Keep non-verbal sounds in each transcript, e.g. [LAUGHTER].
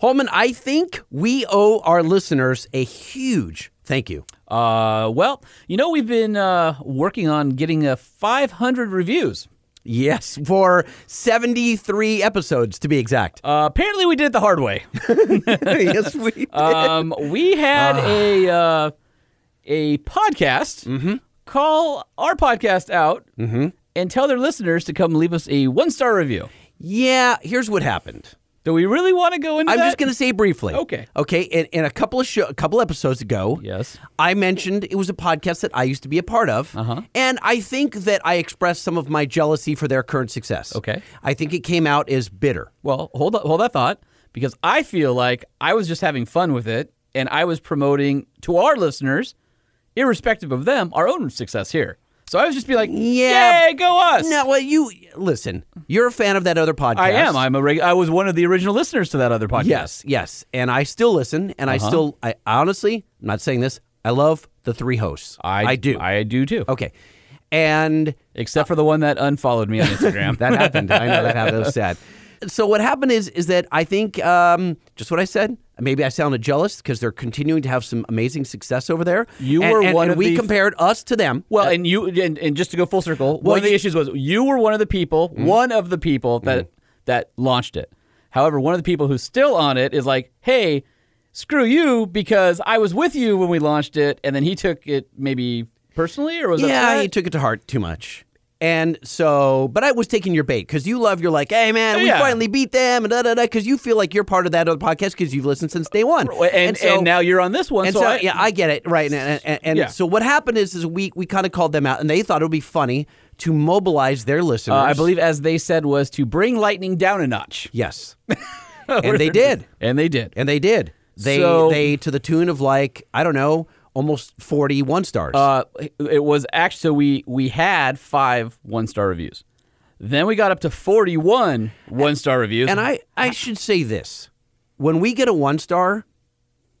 Holman, I think we owe our listeners a huge thank you. Uh, well, you know, we've been uh, working on getting uh, 500 reviews. Yes, for 73 episodes to be exact. Uh, apparently, we did it the hard way. [LAUGHS] yes, we [LAUGHS] did. Um, we had a uh, a podcast Mm-hmm. call our podcast out and tell their listeners to come leave us a one star review. yeah, here's what happened. Do we really want to go into that? I'm that? just going to say briefly. Okay. Okay. In, in a couple of show, a couple episodes ago, Yes. I mentioned it was a podcast that I used to be a part of, Uh-huh. and I think that I expressed some of my jealousy for their current success. Okay. I think it came out as bitter. Well, hold on, hold that thought because I feel like I was just having fun with it and I was promoting to our listeners, irrespective of them, our own success here. So I was just be like, Yeah. "Yay, go us!" No, well, you listen. You're a fan of that other podcast. I am. I'm a reg- I was one of the original listeners to that other podcast. Yes, yes, and I still listen, and I still, I honestly, I'm not saying this. I love the three hosts. I do. I do too. okay, and Except for the one that unfollowed me on Instagram. [LAUGHS] that happened. I know that happened. That was sad. So what happened is, is that I think um, just what I said. Maybe I sounded jealous because they're continuing to have some amazing success over there. You And- were and- one and of we the- compared us to them. Well, and you and, and just to go full circle, one of the issues was you were one of the people, Mm-hmm. one of the people that that launched it. However, one of the people who's still on it is like, "Hey, screw you because I was with you when we launched it." And then he took it maybe personally or was yeah, you took it to heart too much. And so, but I was taking your bait because you love. You're like, hey man, we Yeah. finally beat them, and da da da. Because you feel like you're part of that other podcast because you've listened since day one. and, and, so- now you're on this one. And so, so, I, yeah, I get it, right? And, and, and Yeah. so what happened is, is we we kind of called them out, and they thought it would be funny to mobilize their listeners. uh, I believe as they said was to bring lightning down a notch. yes, [LAUGHS] and they did, And they did. and they did. They So- they to the tune of like I don't know, almost 40 one stars. Uh, it was actually so we we had five one star reviews. Then we got up to 41 one star reviews. And I, I should say this. When we get a one star,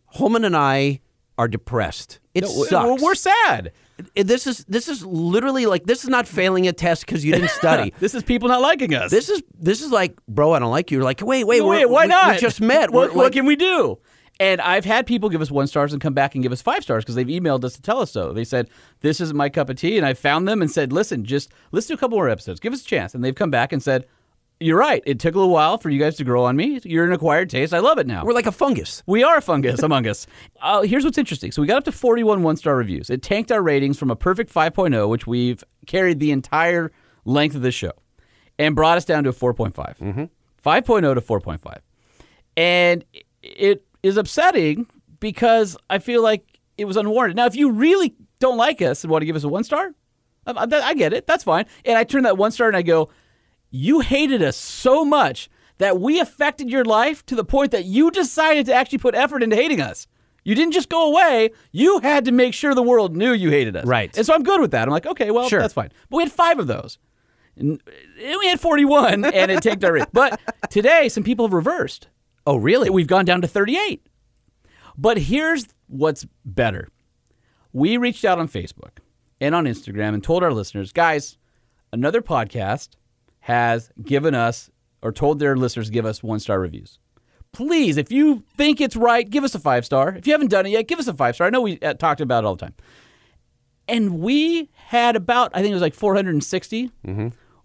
Holman and I are depressed. It No, sucks. We're, we're sad. This is this is literally like this is not failing a test because you didn't study. [LAUGHS] This is people not liking us. this is this is like, bro, I don't like you. You're like, wait, wait, wait, why we- not? We just met. What, We're what can we do? And I've had people give us one stars and come back and give us five stars because they've emailed us to tell us so. They said, This isn't my cup of tea. And I found them and said, Listen, just listen to a couple more episodes. Give us a chance. And they've come back and said, You're right. It took a little while for you guys to grow on me. You're an acquired taste. I love it now. we're like a fungus. We are a fungus among us. [LAUGHS] Uh, here's what's interesting. So we got up to 41 one star reviews. It tanked our ratings from a perfect 5.0, which we've carried the entire length of the show, and brought us down to a 4.5. 5.0 to 4.5. And it is upsetting because I feel like it was unwarranted. Now, if you really don't like us and want to give us a one star, I, I- I get it. That's fine. And I turn that one star and I go, you hated us so much that we affected your life to the point that you decided to actually put effort into hating us. You didn't just go away. You had to make sure the world knew you hated us. Right. And so I'm good with that. I'm like, okay, well, Sure. that's fine. But we had five of those. And we had 41 and it tanked our rate. [LAUGHS] But today, some people have reversed. Oh, really? We've gone down to 38. But here's what's better. We reached out on Facebook and on Instagram and told our listeners, guys, another podcast has given us or told their listeners to give us one star reviews. Please, if you think it's right, give us a five star. If you haven't done it yet, give us a five star. I know we uh, talked about it all the time. And we had about, I think it was like 460.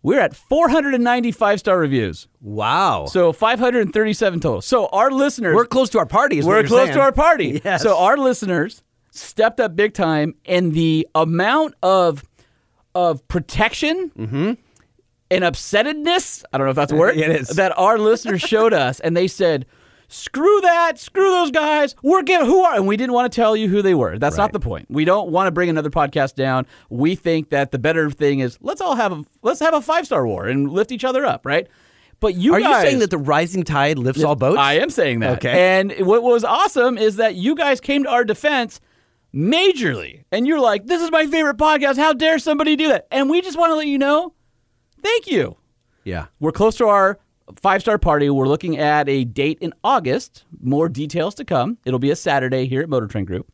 We're at 495 star reviews. wow. So 537 total. So our listeners, we're close to our party. Is we're close saying. to our party. [LAUGHS] Yes. So our listeners stepped up big time, and the amount of of protection mm-hmm. and upsettedness, I don't know if that's a [LAUGHS] word, It is. that our listeners showed us, and they said, Screw that! Screw those guys! We're giving who are, and we didn't want to tell you who they were. That's not the point. We don't want to bring another podcast down. We think that the better thing is let's all have a let's have a five star war and lift each other up, right? But you Are you saying that the rising tide lifts all boats? I am saying that. Okay. And what was awesome is that you guys came to our defense majorly. And you're like, this is my favorite podcast. How dare somebody do that? And we just want to let you know, thank you. Yeah. We're close to our five star party. We're looking at a date in August. More details to come. It'll be a Saturday here at Motor Trend Group.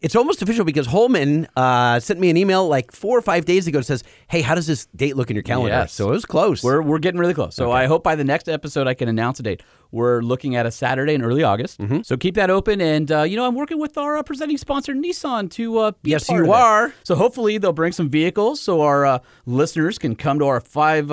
It's almost official because Holman uh, sent me an email like four or five days ago. That says, "Hey, how does this date look in your calendar?" Yes. So it was close. We're, we're getting really close. So I hope by the next episode I can announce a date. We're looking at a Saturday in early August. Mm-hmm. So keep that open. And, uh, you know, I'm working with our uh, presenting sponsor, Nissan, to uh, be a Yes, part you of it. are. So hopefully they'll bring some vehicles so our uh, listeners can come to our five.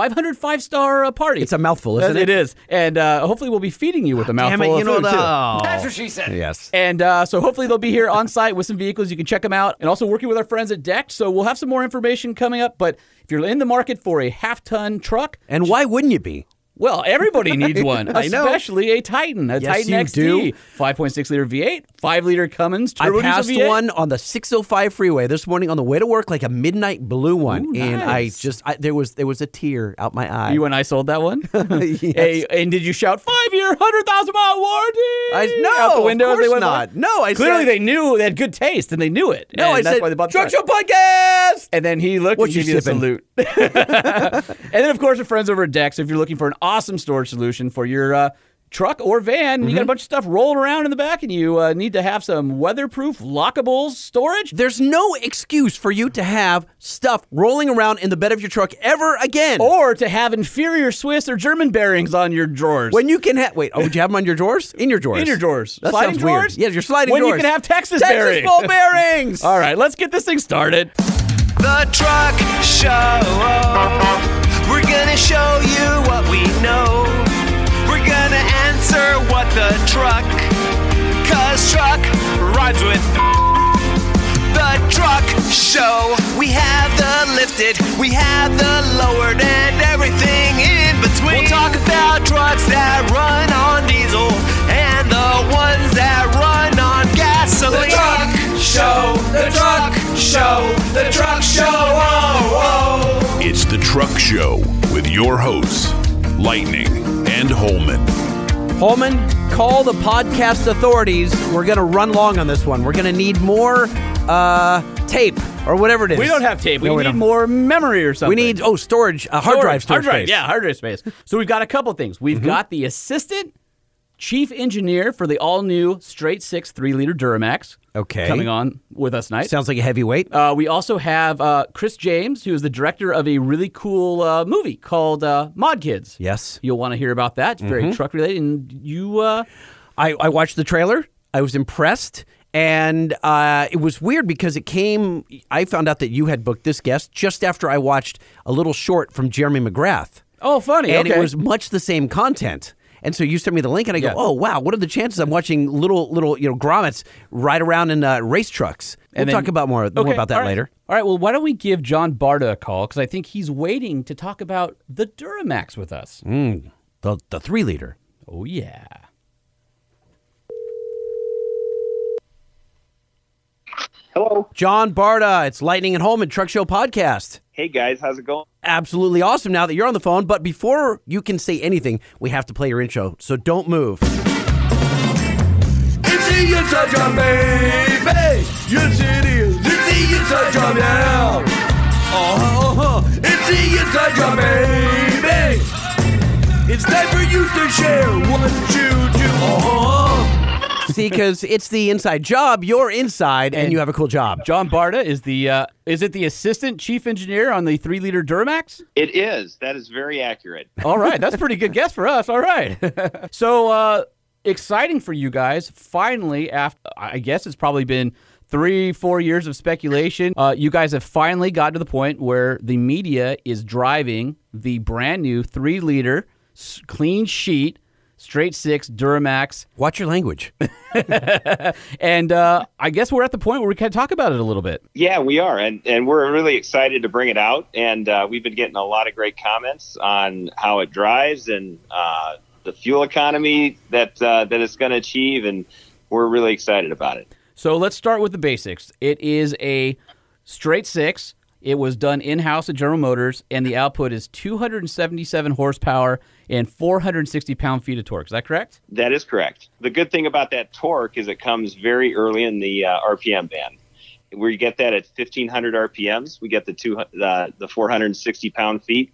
Uh, 500 five star uh, party. It's a mouthful, isn't it? it is. And uh, hopefully we'll be feeding you with a mouthful Damn it! of You know food, the. too. That's what she said. Yes. And uh, so hopefully they'll be here on site with some vehicles. You can check them out. And also working with our friends at Deck. So we'll have some more information coming up. But if you're in the market for a half ton truck, And why wouldn't you be? Well, everybody needs [LAUGHS] one, I know. especially a Titan, a Yes, Titan XD, do. 5.6 liter V8, 5 liter Cummins. I passed V8. one on the 605 freeway this morning on the way to work, like a midnight blue one, Ooh, and I just I, there was there was a tear out my eye. You and I sold that one. [LAUGHS] Yes. And did you shout five year, hundred thousand mile warranty? I no, out the window of they course went by? not. No, I Clearly, said, they knew they had good taste and they knew it. no, and I that's said why they bought Truck. Show podcast. And then he looked What and you gave you sipping? salute. [LAUGHS] and then, of course, our friends over at Dex. If you're looking for an awesome storage solution for your uh, truck or van, you got a bunch of stuff rolling around in the back, and you uh, need to have some weatherproof, lockable storage. There's no excuse for you to have stuff rolling around in the bed of your truck ever again. Or to have inferior Swiss or German bearings on your drawers. when you can have wait, oh, would you have them on your drawers? In your drawers. in your drawers. That sliding sounds drawers? weird. Yeah, your sliding when drawers. When you can have Texas, Texas bearings. ball [LAUGHS] bearings. All right, let's get this thing started. The Truck Show. We're gonna show you what we know. We're gonna answer what the truck. Cause truck rhymes with the truck show. We have the lifted, we have the lowered, and everything in between. We'll talk about trucks that run on diesel and the ones that run on gasoline. The truck show, the truck show, the truck show. Oh, oh. It's the Truck Show with your hosts, Lightning and Holman. Holman, call the podcast authorities. We're gonna run long on this one. We're gonna need more uh, tape or whatever it is. We don't have tape. We No, need don't. more memory or something. We need oh storage, uh, hard drive storage. Hard drive, space. yeah, hard drive space. So we've got a couple things. We've Mm-hmm. got the assistant chief engineer for the all new straight six three liter Duramax. Okay. Coming on with us tonight. Sounds like a heavyweight. Uh, we also have uh, Chris James, who is the director of a really cool uh, movie called uh, Mod Kids. yes. You'll want to hear about that. It's very Mm-hmm. truck related. And you, uh, I, I watched the trailer. I was impressed. And uh, it was weird because it came. I found out that you had booked this guest just after I watched a little short from Jeremy McGrath. oh, funny. and okay. it was much the same content. And so you sent me the link, and I go, Yeah. "Oh wow, what are the chances I'm watching little little you know grommets ride around in uh, race trucks?" We'll And then- talk about more, more about that all right. later. All right. Well, why don't we give John Barta a call because I think he's waiting to talk about the Duramax with us. Mm, the the three liter. Oh yeah. Hello. John Barta, it's Lightning at Home and Holman Truck Show podcast. Hey guys, how's it going? Absolutely awesome now that you're on the phone. But before you can say anything, we have to play your intro. So don't move. It's the inside job, baby. Yes, it is. It's the inside job now. Uh-huh. It's the inside job, baby. It's time for you to share what you do. Uh-huh. See, because it's the inside job. You're inside, and, And- you have a cool job. John Barta is the uh, is it the assistant chief engineer on the three liter Duramax? It is. That is very accurate. All right, that's a pretty good guess for us. All right, [LAUGHS] so uh, exciting for you guys. Finally, after I guess it's probably been three, four years of speculation. Uh, you guys have finally got to the point where the media is driving the brand new three liter clean sheet straight six Duramax, Watch your language. [LAUGHS] [LAUGHS] and uh, I guess we're at the point where we can talk about it a little bit. Yeah, we are, and and we're really excited to bring it out. And uh, we've been getting a lot of great comments on how it drives and uh, the fuel economy that uh, that it's going to achieve, and we're really excited about it. So let's start with the basics. It is a straight six. It was done in house at General Motors, and the output is 277 horsepower and 460 pound feet of torque. Is that correct? That is correct. The good thing about that torque is it comes very early in the uh, RPM band. Where you get that at 1500 RPMs, we get the two uh, the 460 pound feet,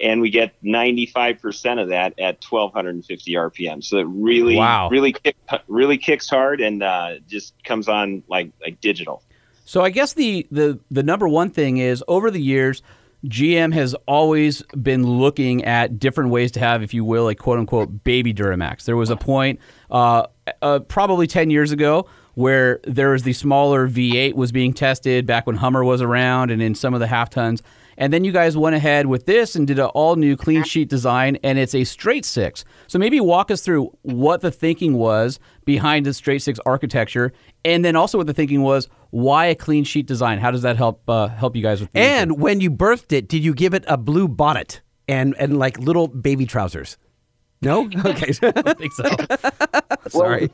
and we get 95% of that at 1250 RPM. So it really, Wow. really, kick, really kicks hard and uh, just comes on like like digital. So I guess the, the the number one thing is over the years, GM has always been looking at different ways to have, if you will, a quote unquote baby Duramax. There was a point, uh, uh, probably ten years ago, where there was the smaller V8 was being tested back when Hummer was around, and in some of the half tons. And then you guys went ahead with this and did an all new clean sheet design, and it's a straight six. So maybe walk us through what the thinking was behind the straight six architecture, and then also what the thinking was why a clean sheet design. How does that help uh, help you guys with? the engine? And when you birthed it, did you give it a blue bonnet and and like little baby trousers? No. [LAUGHS] Okay. I think so. [LAUGHS] Sorry.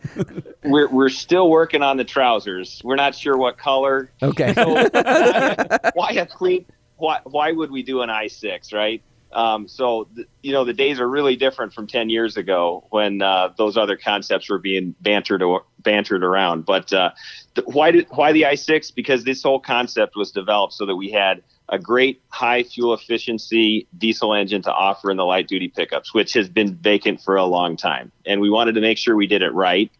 We're, we're still working on the trousers. We're not sure what color. Okay. So why, why a clean? Why, why would we do an i6, right? Um, so th- you know the days are really different from 10 years ago when uh, those other concepts were being bantered or, bantered around. But uh, th- why did why the i6? Because this whole concept was developed so that we had a great high fuel efficiency diesel engine to offer in the light duty pickups, which has been vacant for a long time, and we wanted to make sure we did it right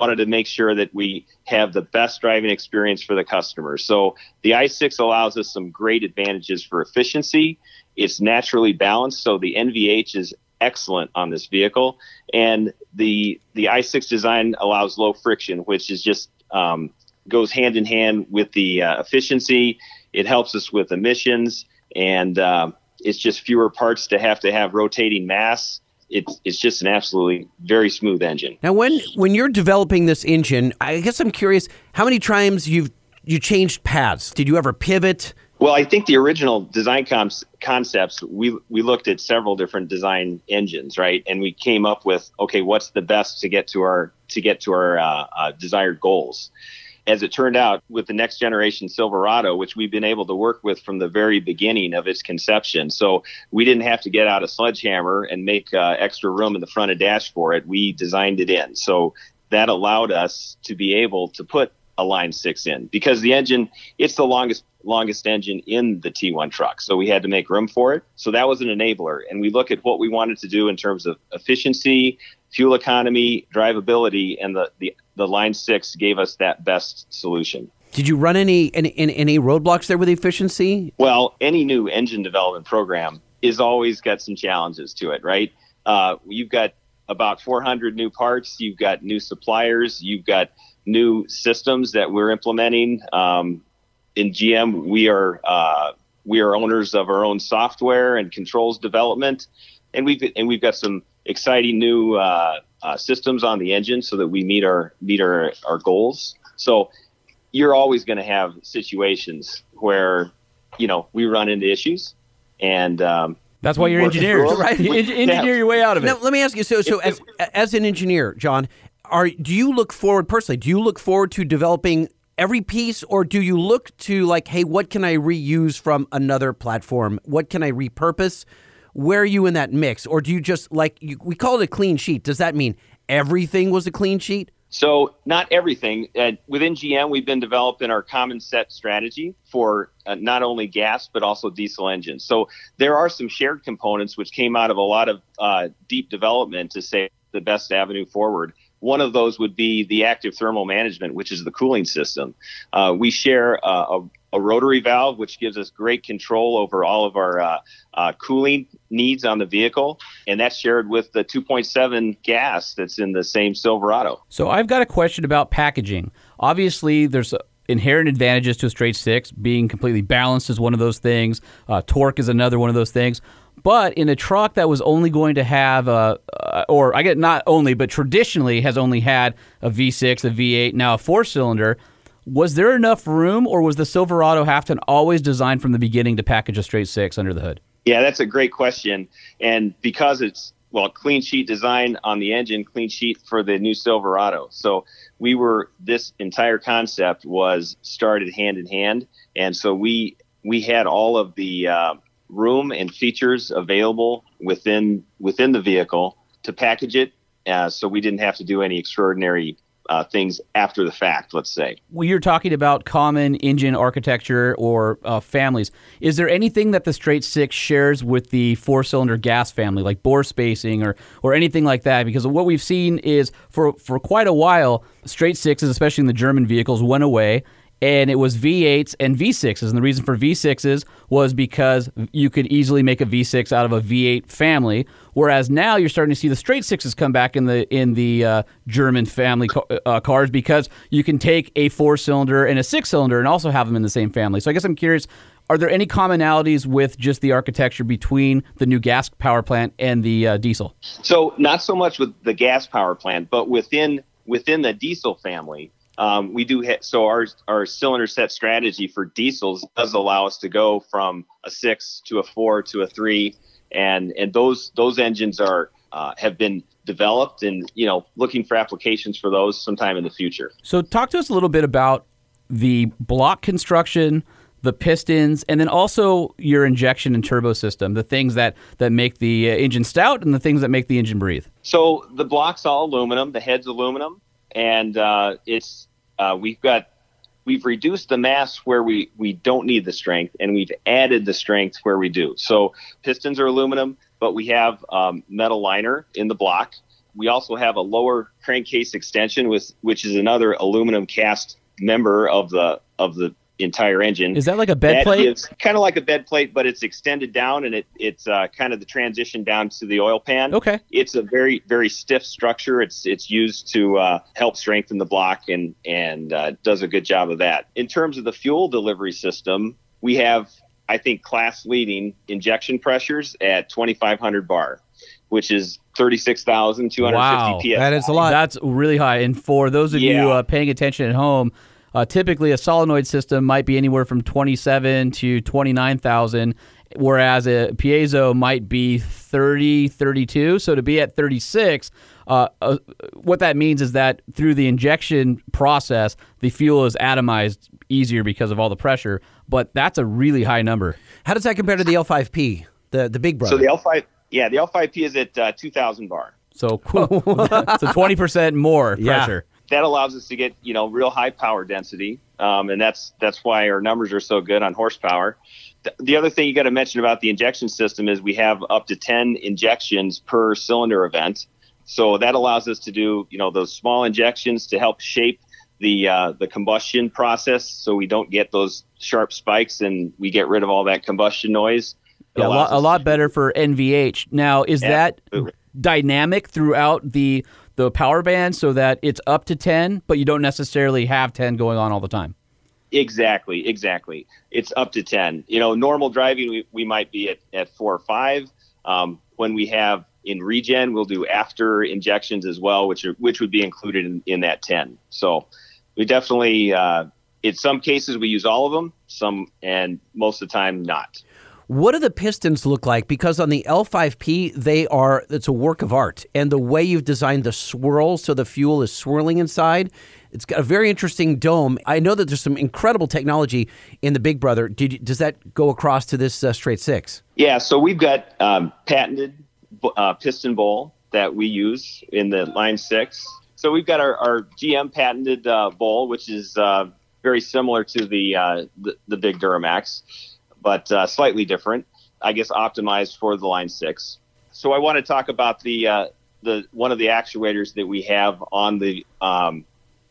wanted to make sure that we have the best driving experience for the customer. So the i6 allows us some great advantages for efficiency. It's naturally balanced, so the NVH is excellent on this vehicle, and the the i6 design allows low friction, which is just um, goes hand in hand with the uh, efficiency. It helps us with emissions, and uh, it's just fewer parts to have to have rotating mass. It's it's just an absolutely very smooth engine. Now, when when you're developing this engine, I guess I'm curious how many times you've you changed paths. Did you ever pivot? Well, I think the original design comps, concepts, we we looked at several different design engines, right, and we came up with okay, what's the best to get to our to get to our uh, uh, desired goals. As it turned out, with the next generation Silverado, which we've been able to work with from the very beginning of its conception, so we didn't have to get out a sledgehammer and make uh, extra room in the front of dash for it. We designed it in, so that allowed us to be able to put a line six in because the engine it's the longest longest engine in the T1 truck. So we had to make room for it. So that was an enabler. And we look at what we wanted to do in terms of efficiency, fuel economy, drivability, and the, the, the line six gave us that best solution. Did you run any any, any, any roadblocks there with efficiency? Well, any new engine development program is always got some challenges to it, right? Uh, you've got about 400 new parts, you've got new suppliers, you've got new systems that we're implementing. Um, in GM, we are uh, we are owners of our own software and controls development, and we've and we've got some exciting new uh, uh, systems on the engine so that we meet our meet our, our goals. So you're always going to have situations where you know we run into issues, and um, That's why you're engineers, right? You en- engineer Yeah. your way out of it. Now, let me ask you. So, so as as an engineer, John, are do you look forward personally? Do you look forward to developing every piece, or do you look to like, hey, what can I reuse from another platform? What can I repurpose? Where are you in that mix, or do you just like you, we call it a clean sheet? Does that mean everything was a clean sheet? So not everything. Uh, within GM, we've been developing our common set strategy for uh, not only gas but also diesel engines. So there are some shared components which came out of a lot of uh, deep development to say the best avenue forward. One of those would be the active thermal management, which is the cooling system. Uh, we share uh, a, a rotary valve, which gives us great control over all of our uh, uh, cooling needs on the vehicle, and that's shared with the 2.7 gas that's in the same Silverado. So I've got a question about packaging. Obviously, there's uh, inherent advantages to a straight six. Being completely balanced is one of those things. Uh, torque is another one of those things. But in a truck that was only going to have a, uh, or I get not only, but traditionally has only had a V6, a V8, now a four cylinder. Was there enough room, or was the Silverado Halfton always designed from the beginning to package a straight six under the hood? Yeah, that's a great question. And because it's well, clean sheet design on the engine, clean sheet for the new Silverado. So we were this entire concept was started hand in hand, and so we we had all of the uh, room and features available within within the vehicle to package it. Uh, so we didn't have to do any extraordinary uh, things after the fact. Let's say. Well, you're talking about common engine architecture or uh, families. Is there anything that the straight six shares with the four cylinder gas family, like bore spacing or or anything like that? Because what we've seen is for for quite a while, straight sixes, especially in the German vehicles, went away and it was V8s and V6s. And the reason for V6s was because you could easily make a V6 out of a V8 family. Whereas now you're starting to see the straight sixes come back in the in the uh, German family ca- uh, cars because you can take a four cylinder and a six cylinder and also have them in the same family. So I guess I'm curious. Are there any commonalities with just the architecture between the new gas power plant and the uh, diesel? So not so much with the gas power plant, but within within the diesel family, um, we do hit, so our our cylinder set strategy for diesels does allow us to go from a six to a four to a three, and and those those engines are uh, have been developed and you know looking for applications for those sometime in the future. So talk to us a little bit about the block construction, the pistons, and then also your injection and turbo system, the things that that make the uh, engine stout and the things that make the engine breathe. So the block's all aluminum, the head's aluminum, and uh, it's uh, we've got we've reduced the mass where we we don't need the strength, and we've added the strength where we do. So pistons are aluminum, but we have um, metal liner in the block. We also have a lower crankcase extension, with which is another aluminum cast member of the of the entire engine. Is that like a bed plate? It's kind of like a bed plate, but it's extended down, and it it's uh, kind of the transition down to the oil pan. Okay. It's a very very stiff structure. It's it's used to uh, help strengthen the block and and uh, does a good job of that. In terms of the fuel delivery system, we have I think class leading injection pressures at 2,500 bar, which is 36,250 Wow, psi. That is a lot. That's really high. And for those of you uh, paying attention at home, uh, typically a solenoid system might be anywhere from 27 to 29,000, whereas a piezo might be 30, 32. So to be at 36, uh, uh, what that means is that through the injection process, the fuel is atomized easier because of all the pressure. But that's a really high number. How does that compare to the L5P, the the big brother? So the L5, yeah, the L5P is at uh, 2,000 bar. So cool. [LAUGHS] so 20% more Yeah. That allows us to get you know real high power density, um, and that's that's why our numbers are so good on horsepower. Th- The other thing you got to mention about the injection system is we have up to ten injections per cylinder event, so that allows us to do you know those small injections to help shape the uh, the combustion process, so we don't get those sharp spikes and we get rid of all that combustion noise. Yeah, a lot, a lot better for NVH. Now, is that dynamic throughout the the power band so that it's up to 10, but you don't necessarily have 10 going on all the time? Exactly, exactly. It's up to 10. You know, normal driving, we, we might be at, at four or five. Um, when we have in regen, we'll do after injections as well, which are, which would be included in, in that 10. So we definitely, uh, in some cases, we use all of them, some, and most of the time, not. What do the pistons look like? Because on the L5P, they are, it's a work of art. And the way you've designed the swirl so the fuel is swirling inside, it's got a very interesting dome. I know that there's some incredible technology in the Big Brother. Did does that go across to this uh, straight six? Yeah, so we've got um, patented uh, piston bowl that we use in the Line 6. So we've got our, our GM patented uh, bowl, which is uh, very similar to the, uh, the, the big Duramax, but uh, slightly different, I guess optimized for the Line 6. So I want to talk about the, uh, the one of the actuators that we have on the, um,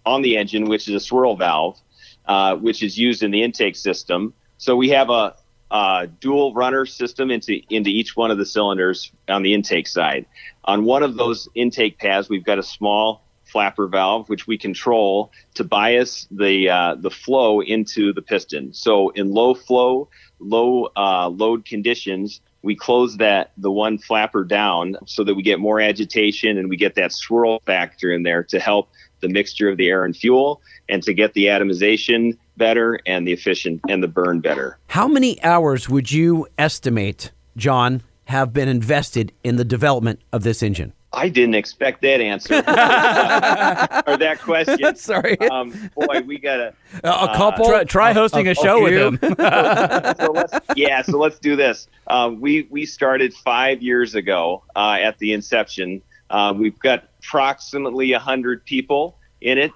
on the engine, which is a swirl valve, uh, which is used in the intake system. So we have a, uh, dual runner system into into each one of the cylinders on the intake side. On one of those intake pads, we've got a small flapper valve which we control to bias the uh, the flow into the piston. So in low flow, low uh, load conditions, we close that the one flapper down so that we get more agitation and we get that swirl factor in there to help the mixture of the air and fuel and to get the atomization better and the efficient and the burn better. How many hours would you estimate, John, have been invested in the development of this engine? I didn't expect that answer [LAUGHS] or that question. [LAUGHS] Sorry. Um, boy, we gotta. a couple? Try, try hosting a show with few. him. [LAUGHS] So let's, yeah, so let's do this. Um, we we started five years ago uh, at the inception. Uh, we've got approximately hundred people in it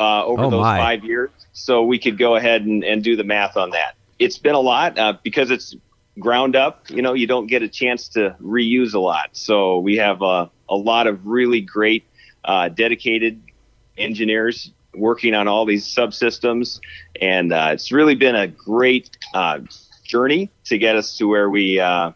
uh, over Oh, those my. five years. So we could go ahead and, and do the math on that. It's been a lot uh, because it's ground up. You know, you don't get a chance to reuse a lot. So we have uh, a lot of really great, uh, dedicated engineers working on all these subsystems, and uh, it's really been a great uh, journey to get us to where we uh,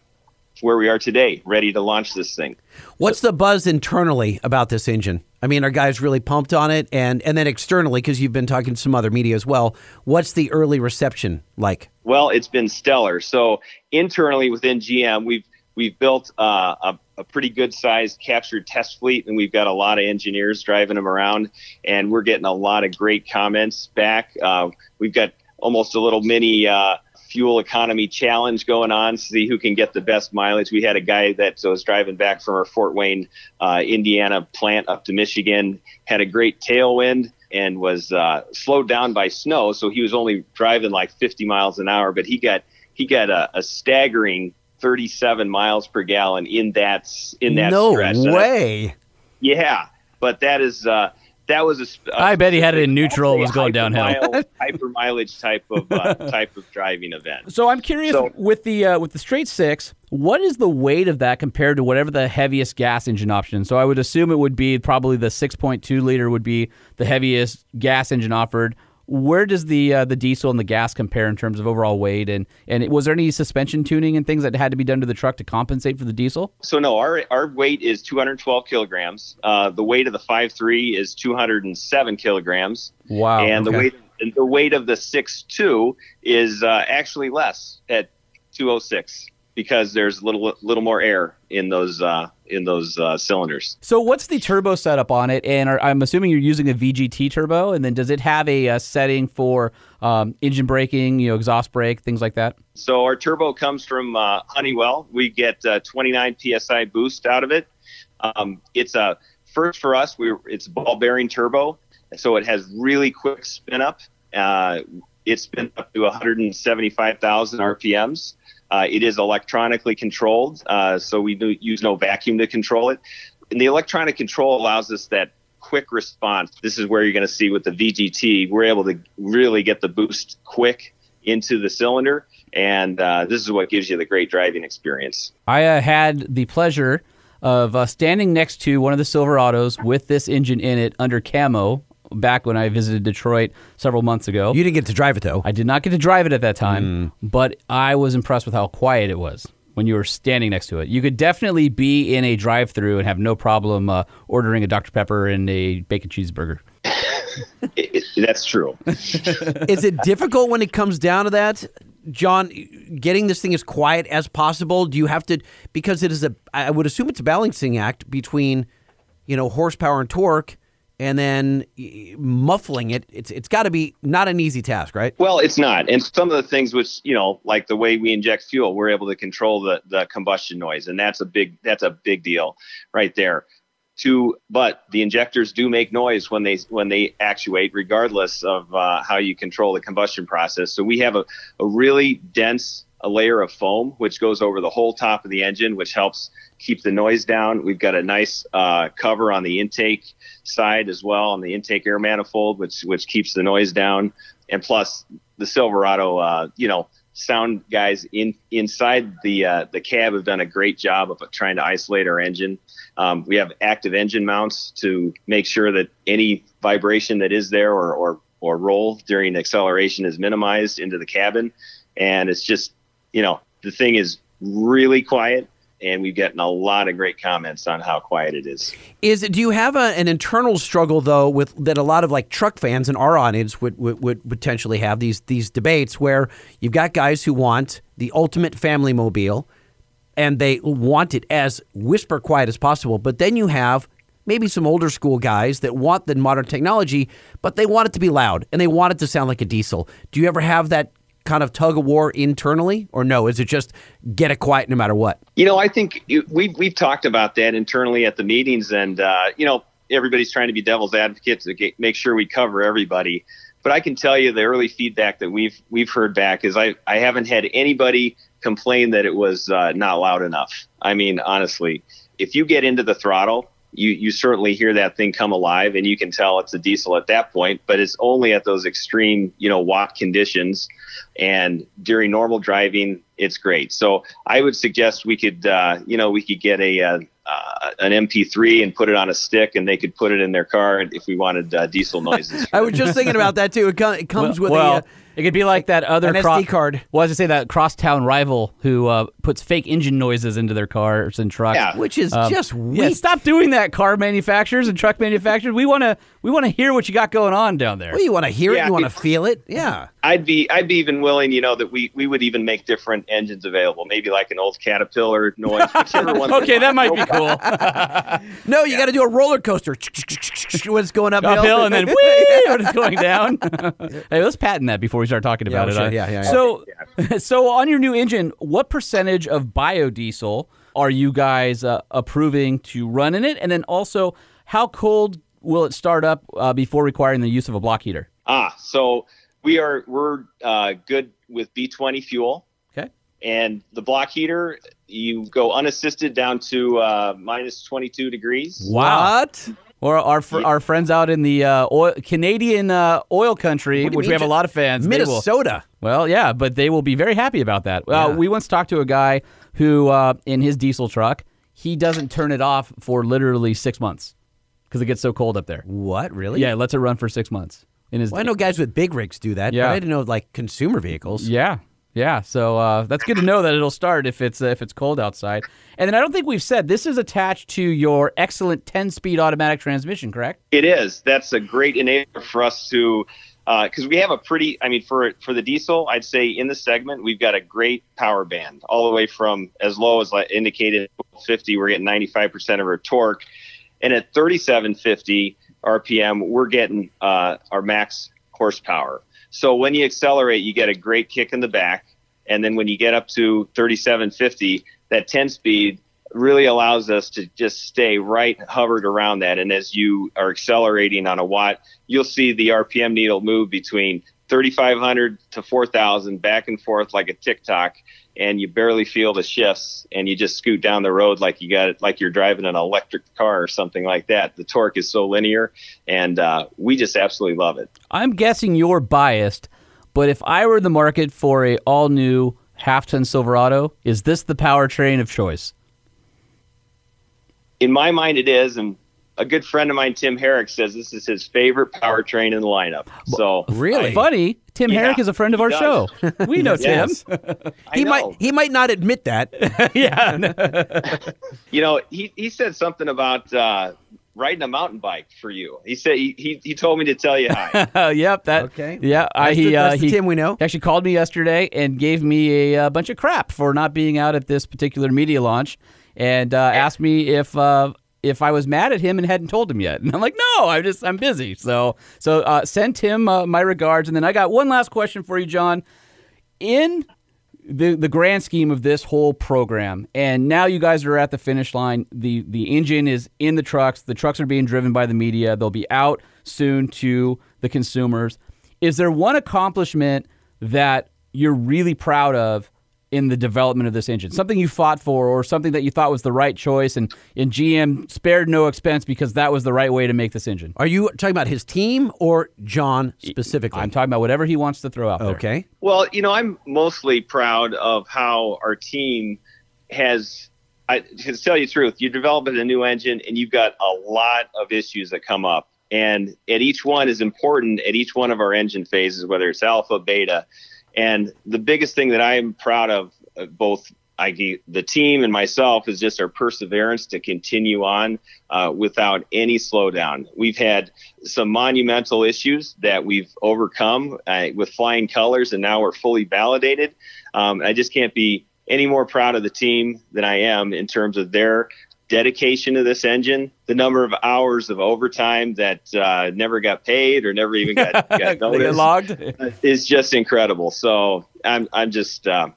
where we are today, ready to launch this thing. What's the buzz internally about this engine? I mean, are guys really pumped on it? And and then externally, because you've been talking to some other media as well, what's the early reception like? Well, it's been stellar. So internally within GM, we've we've built uh, a, a pretty good sized captured test fleet, and we've got a lot of engineers driving them around, and we're getting a lot of great comments back. Uh, we've got almost a little mini uh, fuel economy challenge going on to see who can get the best mileage. We had a guy that was driving back from our Fort Wayne, uh, Indiana plant up to Michigan, had a great tailwind and was uh, slowed down by snow, so he was only driving like 50 miles an hour, but he got he got a, a staggering 37 miles per gallon in that in that no stretch. Way. yeah, but that is uh, that was a. sp- a I bet he had it in neutral was going downhill. [LAUGHS] hyper mileage type of uh, [LAUGHS] type of driving event. So I'm curious So- with the uh, with the straight six, what is the weight of that compared to whatever the heaviest gas engine option? So I would assume it would be probably the 6.2 liter would be the heaviest gas engine offered. Where does the uh, the diesel and the gas compare in terms of overall weight? And and was there any suspension tuning and things that had to be done to the truck to compensate for the diesel? So no, our our weight is 212 kilograms. Uh, the weight of the 5.3 is 207 kilograms, Wow. and the weight and the weight of the 6.2 is uh, actually less at 206 because there's a little little more air in those uh, in those uh, cylinders. So what's the turbo setup on it? And are, I'm assuming you're using a VGT turbo, and then does it have a, uh setting for um, engine braking, you know, exhaust brake, things like that? So our turbo comes from uh, Honeywell. We get uh, 29 psi boost out of it. Um, it's a first for us. We it's ball bearing turbo, so it has really quick spin up. Uh, it's been up to 175,000 RPMs. Uh, it is electronically controlled, uh, so we do use no vacuum to control it. And the electronic control allows us that quick response. This is where you're going to see with the VGT, we're able to really get the boost quick into the cylinder, and uh, this is what gives you the great driving experience. I uh, had the pleasure of uh, standing next to one of the Silverados with this engine in it under camo back when I visited Detroit several months ago. You didn't get to drive it though. I did not get to drive it at that time, but I was impressed with how quiet it was when you were standing next to it. You could definitely be in a drive-through and have no problem uh, ordering a Dr Pepper and a bacon cheeseburger. It- [LAUGHS] it- that's true. [LAUGHS] is it difficult when it comes down to that, John? Getting this thing as quiet as possible. Do you have to because it is a? I would assume it's a balancing act between, you know, horsepower and torque, and then muffling it. It's it's got to be not an easy task, right? Well, it's not. And some of the things which, you know, like the way we inject fuel, we're able to control the, the combustion noise. And that's a big that's a big deal right there. To but the injectors do make noise when they when they actuate, regardless of uh, how you control the combustion process. So we have a, a really dense a layer of foam which goes over the whole top of the engine, which helps keep the noise down. We've got a nice uh, cover on the intake side as well on the intake air manifold, which which keeps the noise down. And plus, the Silverado, uh, you know, sound guys in inside the uh, the cab have done a great job of trying to isolate our engine. Um, we have active engine mounts to make sure that any vibration that is there or or, or roll during acceleration is minimized into the cabin. And it's just, you know, the thing is really quiet. And we've gotten a lot of great comments on how quiet it is. Is do you have a, an internal struggle though with that a lot of like truck fans and our audience would, would would potentially have these these debates where you've got guys who want the ultimate family mobile and they want it as whisper quiet as possible, but then you have maybe some older school guys that want the modern technology, but they want it to be loud and they want it to sound like a diesel. Do you ever have that kind of tug of war internally, or no? Is it just get it quiet no matter what? You know, I think we've we've talked about that internally at the meetings, and uh, you know, everybody's trying to be devil's advocate to get, make sure we cover everybody. But I can tell you the early feedback that we've we've heard back is I I haven't had anybody complain that it was uh, not loud enough. I mean, honestly, if you get into the throttle you you certainly hear that thing come alive, and you can tell it's a diesel at that point. But it's only at those extreme, you know, WOT conditions, and during normal driving, it's great. So I would suggest we could, uh, you know, we could get a. Uh, uh, an MP3 and put it on a stick, and they could put it in their car if we wanted uh, diesel noises. [LAUGHS] I was just thinking about that too. It, co- it comes with well, a. It could be like that other an cro- SD card. Well, I was to say that crosstown rival who uh, puts fake engine noises into their cars and trucks. Yeah. which is Um, just Yeah, stop doing that, car manufacturers and truck manufacturers. We want to we want to hear what you got going on down there. Well, you want to hear it, Yeah. you want to feel it. Yeah. I'd be I'd be even willing, you know, that we we would even make different engines available, maybe like an old Caterpillar noise. whichever one [LAUGHS] okay, that might be cool. [LAUGHS] No, you got to do a roller coaster [LAUGHS] when it's going uphill. Uphill and then whee when it's going down. hey, let's patent that before we start talking about we it. should. huh? Yeah, yeah, yeah. So, [LAUGHS] so on your new engine, what percentage of biodiesel are you guys uh, approving to run in it? And then also, how cold will it start up uh, before requiring the use of a block heater? Ah, so we are we're uh, good with B20 fuel. Okay. And the block heater, you go unassisted down to uh, minus 22 degrees. What? Or our fr- our friends out in the uh, oil, Canadian uh, oil country, What do you which we mean, have a ju- lot of fans, they will- Minnesota. Well, yeah, but they will be very happy about that. Uh, Yeah. we once talked to a guy who, uh, in his diesel truck, he doesn't turn it off for literally six months because it gets so cold up there. What? Really? Yeah, it lets it run for six months. In his Well, I know guys with big rigs do that, Yeah. but I didn't know like consumer vehicles. Yeah, yeah. So uh, that's good to know that it'll start if it's uh, if it's cold outside. And then I don't think we've said this is attached to your excellent ten-speed automatic transmission, correct? It is. That's a great enabler for us to, because we have a pretty. I mean, for for the diesel, I'd say in the segment we've got a great power band, all the way from as low as like indicated 50, we're getting 95 percent of our torque, and at 3750 RPM, we're getting uh, our max horsepower. So when you accelerate, you get a great kick in the back, and then when you get up to 3750, that 10 speed really allows us to just stay right hovered around that. And as you are accelerating on a WOT, you'll see the RPM needle move between 3,500 to 4,000 back and forth like a tick-tock, and you barely feel the shifts, and you just scoot down the road like you got it, like you're driving an electric car or something like that. The torque is so linear, and uh, we just absolutely love it. I'm guessing you're biased, but if I were in the market for a all-new half-ton Silverado, is this the powertrain of choice? in my mind it is and a good friend of mine tim herrick says this is his favorite powertrain in the lineup so Really? Funny, Tim Yeah, Herrick is a friend of our does. show. [LAUGHS] We know Tim. He know. might he might not admit that. [LAUGHS] yeah. you know he, he said something about uh, riding a mountain bike for you he said he, he, he told me to tell you hi Uh, [LAUGHS] yep. That. Okay. Yeah. I, That's he. the- uh, the he Tim we know. he actually called me yesterday and gave me a, uh bunch of crap for not being out at this particular media launch, and uh, asked me if. Uh, if I was mad at him and hadn't told him yet, [LAUGHS] and I'm like, no, I'm just I'm busy. So so uh, send Tim uh, my regards, and then I got one last question for you, John. In the the grand scheme of this whole program, and now you guys are at the finish line. the The engine is in the trucks. The trucks are being driven by the media. They'll be out soon to the consumers. Is there one accomplishment that you're really proud of in the development of this engine? Something you fought for, or something that you thought was the right choice, and and GM spared no expense because that was the right way to make this engine. Are you talking about his team or John specifically? I'm talking about whatever he wants to throw out there. okay. Well, you know, I'm mostly proud of how our team has. I to tell you the truth, you develop a new engine and you've got a lot of issues that come up, and at each one is important at each one of our engine phases, whether it's alpha, beta, and the biggest thing that I am proud of, uh, both I, the team and myself, is just our perseverance to continue on uh, without any slowdown. We've had some monumental issues that we've overcome uh, with flying colors, and now we're fully validated. Um, I just can't be any more proud of the team than I am in terms of their dedication to this engine, the number of hours of overtime that uh, never got paid or never even got, [LAUGHS] got noticed logged. is just incredible. So I'm I'm just uh,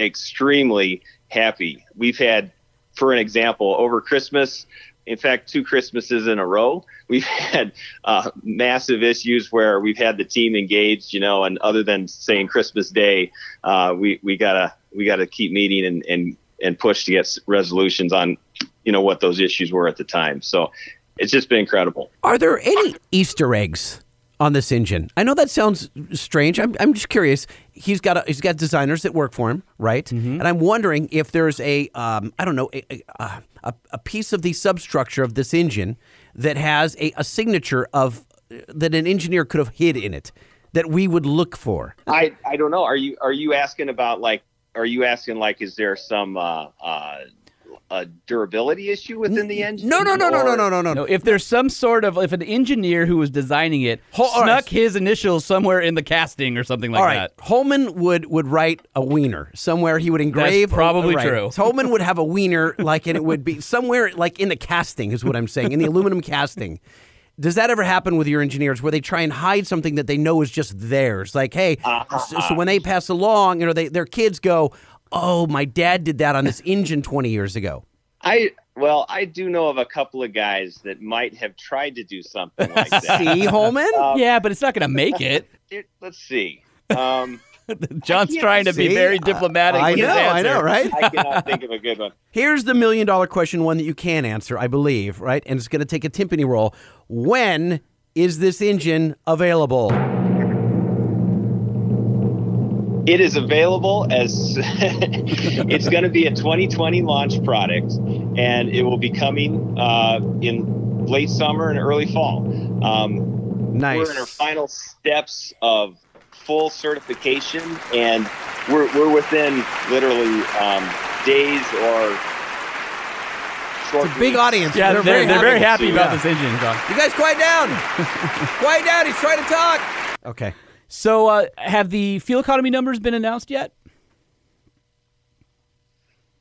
extremely happy. We've had, for an example, over Christmas. In fact, two Christmases in a row, [LAUGHS] we've had uh, massive issues where we've had the team engaged, you know, and other than saying Christmas Day, uh, we we gotta we gotta keep meeting and and and push to get resolutions on you know what those issues were at the time. So it's just been incredible. Are there any Easter eggs on this engine? I know that sounds strange. I'm, I'm just curious. He's got a, he's got designers that work for him, right? And I'm wondering if there's a um, I don't know a, a, a, a piece of the substructure of this engine that has a, a signature of that an engineer could have hid in it that we would look for. I I don't know. Are you are you asking about like? Are you asking like? Is there some uh, uh, a durability issue within the engine? No, no, no, no, no, no, no, no. No, if there's some sort of if an engineer who was designing it Ho- snuck right. his initials somewhere in the casting or something like All right, that. Holman would would write a wiener somewhere. He would engrave. probably right. true. Holman would have a [LAUGHS] wiener like, and it would be somewhere like in the casting is what I'm saying in the aluminum casting. Does that ever happen with your engineers where they try and hide something that they know is just theirs? Like, hey, uh-huh. so, so when they pass along, you know, they, their kids go, "Oh, my dad did that on this [LAUGHS] engine 20 years ago." I well, I do know of a couple of guys that might have tried to do something like [LAUGHS] that. See, Holman. yeah, but it's not going to make it. [LAUGHS] Here, let's see. Um, John's trying to be very diplomatic. I with his know, I know, right? I cannot think of a good one. Here's the million dollar question, one that you can answer, I believe, right? And it's going to take a timpani roll. When is this engine available? It is available as [LAUGHS] it's going to be a 2020 launch product, and it will be coming uh, in late summer and early fall. Um, Nice. We're in our final steps of full certification, and we're, we're within literally um, days or It's a big audience. Yeah, they're, they're, very happy Yeah. about this engine, John. You guys quiet down. [LAUGHS] quiet down. He's trying to talk. Okay. So, uh, have the fuel economy numbers been announced yet?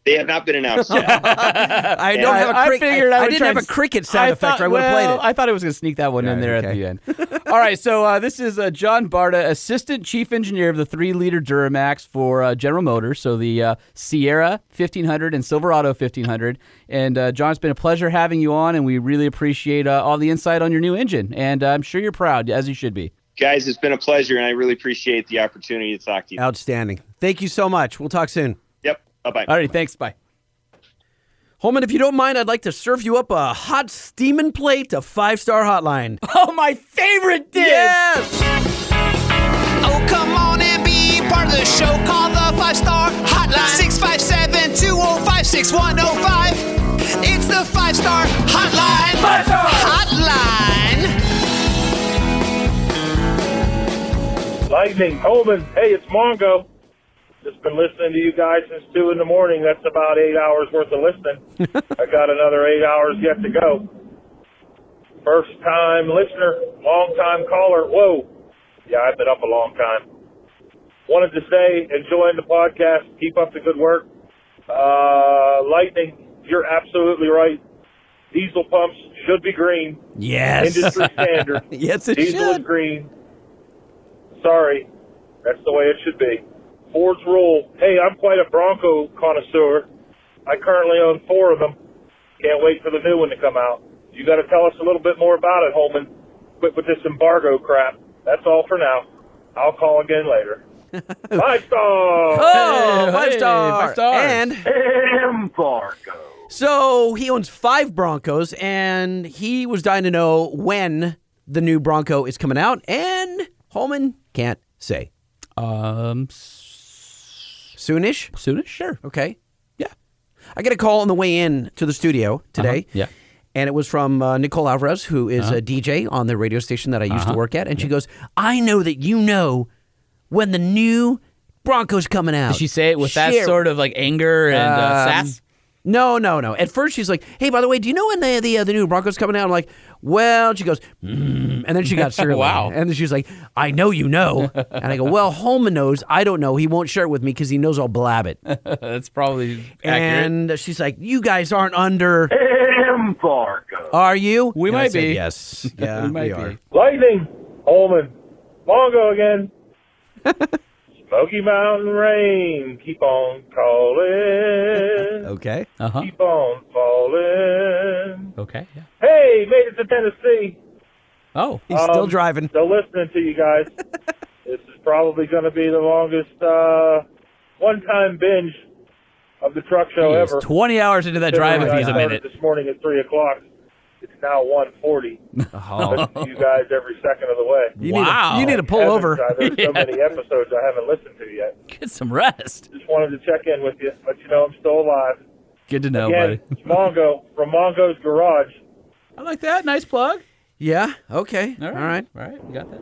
They have not been announced yet. [LAUGHS] I [LAUGHS] don't have a I crick- figured I, I, I didn't have a cricket sound I effect. thought- or I would have well, played it. I thought I was going to sneak that one in Right, there okay. at the end. [LAUGHS] All right, so uh, this is uh, John Barta, Assistant Chief Engineer of the three-liter Duramax for uh, General Motors, so the uh, Sierra 1500 and Silverado 1500. And uh, John, it's been a pleasure having you on, and we really appreciate uh, all the insight on your new engine. And uh, I'm sure you're proud, as you should be. Guys, it's been a pleasure, and I really appreciate the opportunity to talk to you. Outstanding. Thank you so much. We'll talk soon. Yep. Bye bye. All right, thanks. Bye. Holman, if you don't mind, I'd like to serve you up a hot steaming plate of five star hotline. [LAUGHS] Oh, my favorite dish! Yes! Oh, come on and be part of the show. Call the five star hotline 657 205 6105. It's the five star hotline. Lightning, Holman. Hey, it's Mongo. Just been listening to you guys since two in the morning. That's about eight hours worth of listening. [LAUGHS] I got another eight hours yet to go. First time listener, long time caller. Whoa. Yeah, I've been up a long time. Wanted to say, enjoying the podcast. Keep up the good work. Uh, Lightning, you're absolutely right. Diesel pumps should be green. Yes. Industry standard. [LAUGHS] yes, it Diesel is should. green. Sorry, that's the way it should be. Ford's rule. Hey, I'm quite a Bronco connoisseur. I currently own four of them. Can't wait for the new one to come out. You got to tell us a little bit more about it, Holman. Quit with this embargo crap. That's all for now. I'll call again later. [LAUGHS] Five star. Oh, Hey, five hey, star. five stars. And Embargo. so he owns five Broncos, and he was dying to know when the new Bronco is coming out, and Holman can't say. Um, Soonish? soonish? Sure. Okay. Yeah. I got a call on the way in to the studio today. Uh-huh. Yeah. And it was from uh, Nicole Alvarez, who is Uh-huh. a DJ on the radio station that I used to work at. And she goes, I know that you know when the new Bronco's coming out. Did she say it with that sort of like anger and uh, Um, sass? No, no, no. At first, she's like, "Hey, by the way, do you know when the the, uh, the new Broncos coming out?" I'm like, "Well," she goes, mm, and then she got [LAUGHS] surly. Wow. And then she's like, "I know you know," [LAUGHS] and I go, "Well, Holman knows. I don't know. He won't share it with me because he knows I'll blab it." [LAUGHS] That's probably accurate. and she's like, "You guys aren't under, Embargo. are you?" We And I might said, be. Yes, yeah, we might be. are. Lightning, Holman, Mongo again. Smoky Mountain Rain, keep on calling, [LAUGHS] Okay. Uh huh. keep on falling. Okay. Yeah. Hey, made it to Tennessee. Oh. He's still Um, driving. Still listening to you guys. [LAUGHS] this is probably going to be the longest uh, one-time binge of the truck show He ever. 20 hours into that drive if he's a minute. This morning at three o'clock. It's now one forty. Oh. Listen to you guys every second of the way. You Wow. Need to, you need to pull Heavens, over. There's [LAUGHS] Yeah. so many episodes I haven't listened to yet. Get some rest. Just wanted to check in with you, let you know I'm still alive. Good to know, Again, buddy. it's Mongo from Mongo's Garage. I like that. Nice plug. Yeah. Okay. All right. All right. All right. We got that.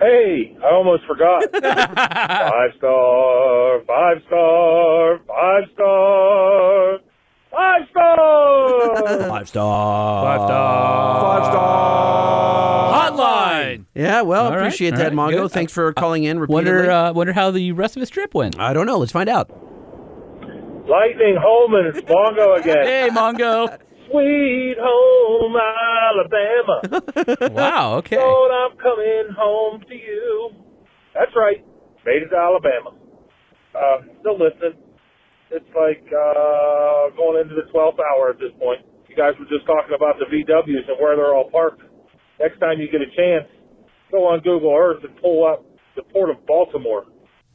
Hey, I almost forgot. [LAUGHS] five star, five star, five star, five star. [LAUGHS] Five star. Five star. Five star. Hotline. Yeah. Well, All right, appreciate all that, right, Mongo. good. Thanks for calling in repeatedly. Wonder, uh, wonder how the rest of his trip went. I don't know. Let's find out. Lightning Holman, it's Mongo again. Hey, Mongo. Sweet home Alabama. [LAUGHS] wow. Okay. Lord, I'm coming home to you. That's right. Made it to Alabama. Uh, still listening. It's like uh, going into the 12th hour at this point. You guys were just talking about the VWs and where they're all parked. Next time you get a chance, go on Google Earth and pull up the port of Baltimore.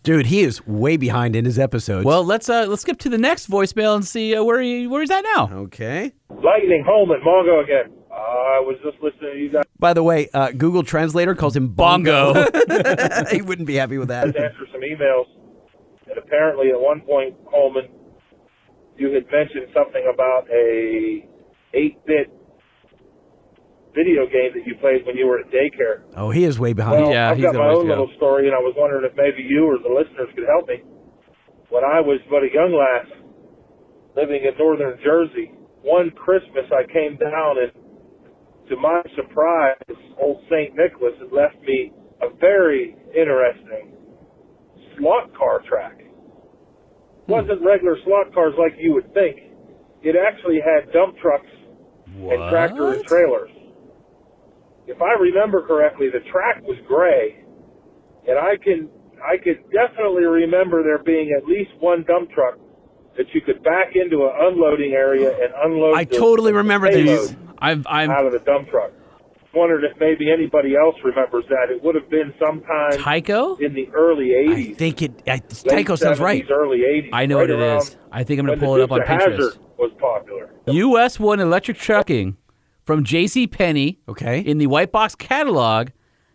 Dude, he is way behind in his episodes. Well, let's uh, let's skip to the next voicemail and see uh, where he where he's at now. okay. Lightning, Holman, Mongo again. Uh, I was just listening to you guys By the way, uh, Google Translator calls him Bongo. [LAUGHS] he wouldn't be happy with that. answer some emails. And apparently, at one point, Coleman, you had mentioned something about a 8-bit video game that you played when you were at daycare. Oh, he is way behind. Well, Yeah, I've he's got got my own go. little story, and I was wondering if maybe you or the listeners could help me. When I was but a young lass, living in northern Jersey, one Christmas I came down, and to my surprise, old St. Nicholas had left me a very interesting slot car track. Wasn't regular slot cars like you would think. It actually had dump trucks and tractor and trailers. If I remember correctly, the track was gray, and I can I could definitely remember there being at least one dump truck that you could back into an unloading area and unload. I totally remember this. I'm I'm out of the dump truck. Wondered if maybe anybody else remembers that. It would have been sometime Tyco. in the early '80s. I think it. I, late Tyco sounds 70s, right. Early '80s. I know right what it is. I think I'm gonna pull it up on Pinterest. Hazzard was popular. US One Electric Trucking from J.C. Penney. Okay. In the white box catalog,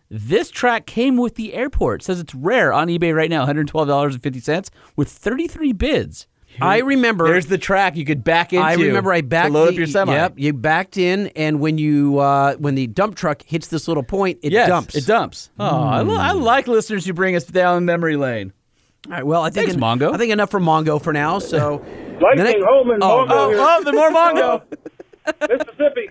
this track came with the airport. It says it's rare on eBay right now, $112.50 with 33 bids. I remember. There's the track you could back into. I remember I to backed load the, up your semi. Yep, you backed in, and when you uh, when the dump truck hits this little point, it Yes, dumps. It dumps. Oh, I, lo- I like listeners who bring us down memory lane. All right, well, I think Thanks, Mongo. I think enough for Mongo for now. So, Lightning next- Holman, Oh, Mongo Oh, here. oh, the more Mongo. [LAUGHS] Mississippi.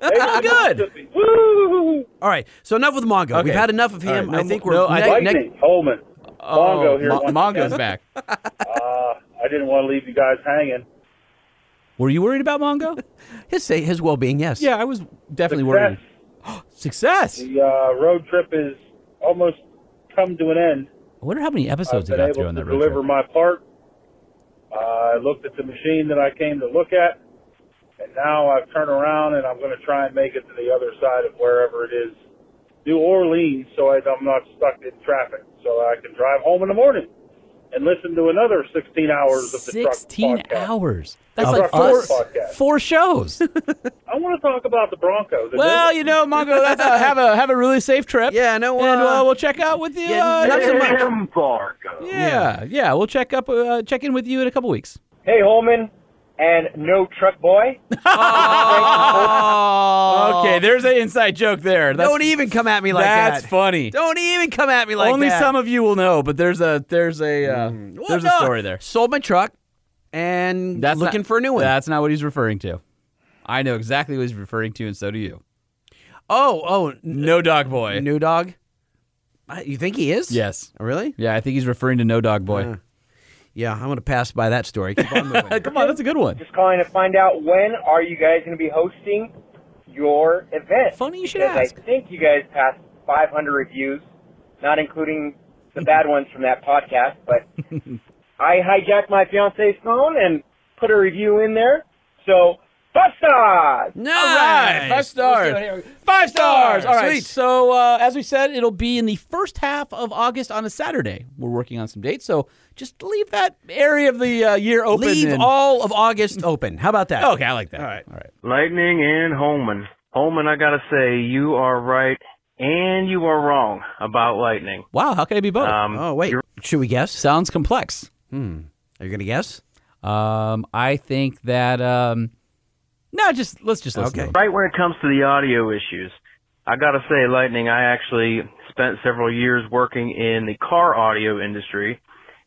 Oh, [LAUGHS] good. Mississippi. Woo! all right. So enough with Mongo. Okay. We've had enough of him. right, no I think we're no, I- ne- ne- Lightning Holman. Oh, Mongo here. Mo- Mongo's again. back. [LAUGHS] I didn't want to leave you guys hanging. Were you worried about Mongo? [LAUGHS] his say his well being. Yes. Yeah, I was definitely Success. worried. [GASPS] Success. The uh, road trip is almost come to an end. I wonder how many I've episodes he been got through able on to that road deliver trip. my part. Uh, I looked at the machine that I came to look at, and now I've turned around and I'm going to try and make it to the other side of wherever it is, New Orleans, so I, I'm not stuck in traffic, so I can drive home in the morning and listen to another 16 hours of the truck 16 podcast. hours. That's Of like the four, four shows. [LAUGHS] I want to talk about the Broncos. Well, you know, Mongo, that's a, have a have a really safe trip. Yeah, no, and uh, uh, we'll check out with you. yeah, uh, not so much. Damn yeah, yeah, we'll check up, uh, check in with you in a couple weeks. Hey, Holman and no truck boy. Oh. [LAUGHS] Okay, there's an inside joke there. That's, Don't even come at me like that. that's funny. Don't even come at me like Only that. Only some of you will know, but there's a there's a uh, Well, there's a no, story there. Sold my truck and That's looking not- for a new one. That's not what he's referring to. I know exactly what he's referring to, and so do you. oh, oh, n- No dog boy. new dog. Uh, You think he is? Yes. Really? Yeah, I think he's referring to No Dog Boy. Uh, Yeah, I'm going to pass by that story. Keep on moving. [LAUGHS] Come on, that's a good one. Just calling to find out when are you guys going to be hosting your event? Funny you should because ask. I think you guys passed 500 reviews, not including the bad ones from that podcast. But [LAUGHS] I hijacked my fiance's phone and put a review in there. So Five stars. Nice. All right, five stars. Five stars. All right. Sweet. So uh, as we said, it'll be in the first half of August on a Saturday. We're working on some dates, so just leave that area of the uh, year open. Leave and- all of August open. How about that? [LAUGHS] Okay, I like that. All right. All right. Lightning and Holman. Holman, I gotta say, you are right and you are wrong about lightning. Wow. How can I be both? Um, Oh wait, you're- should we guess? Sounds complex. Hmm. Are you gonna guess? Um, I think that. Um, no, just let's just listen. Okay. To right when it comes to the audio issues, I gotta say, lightning. I actually spent several years working in the car audio industry,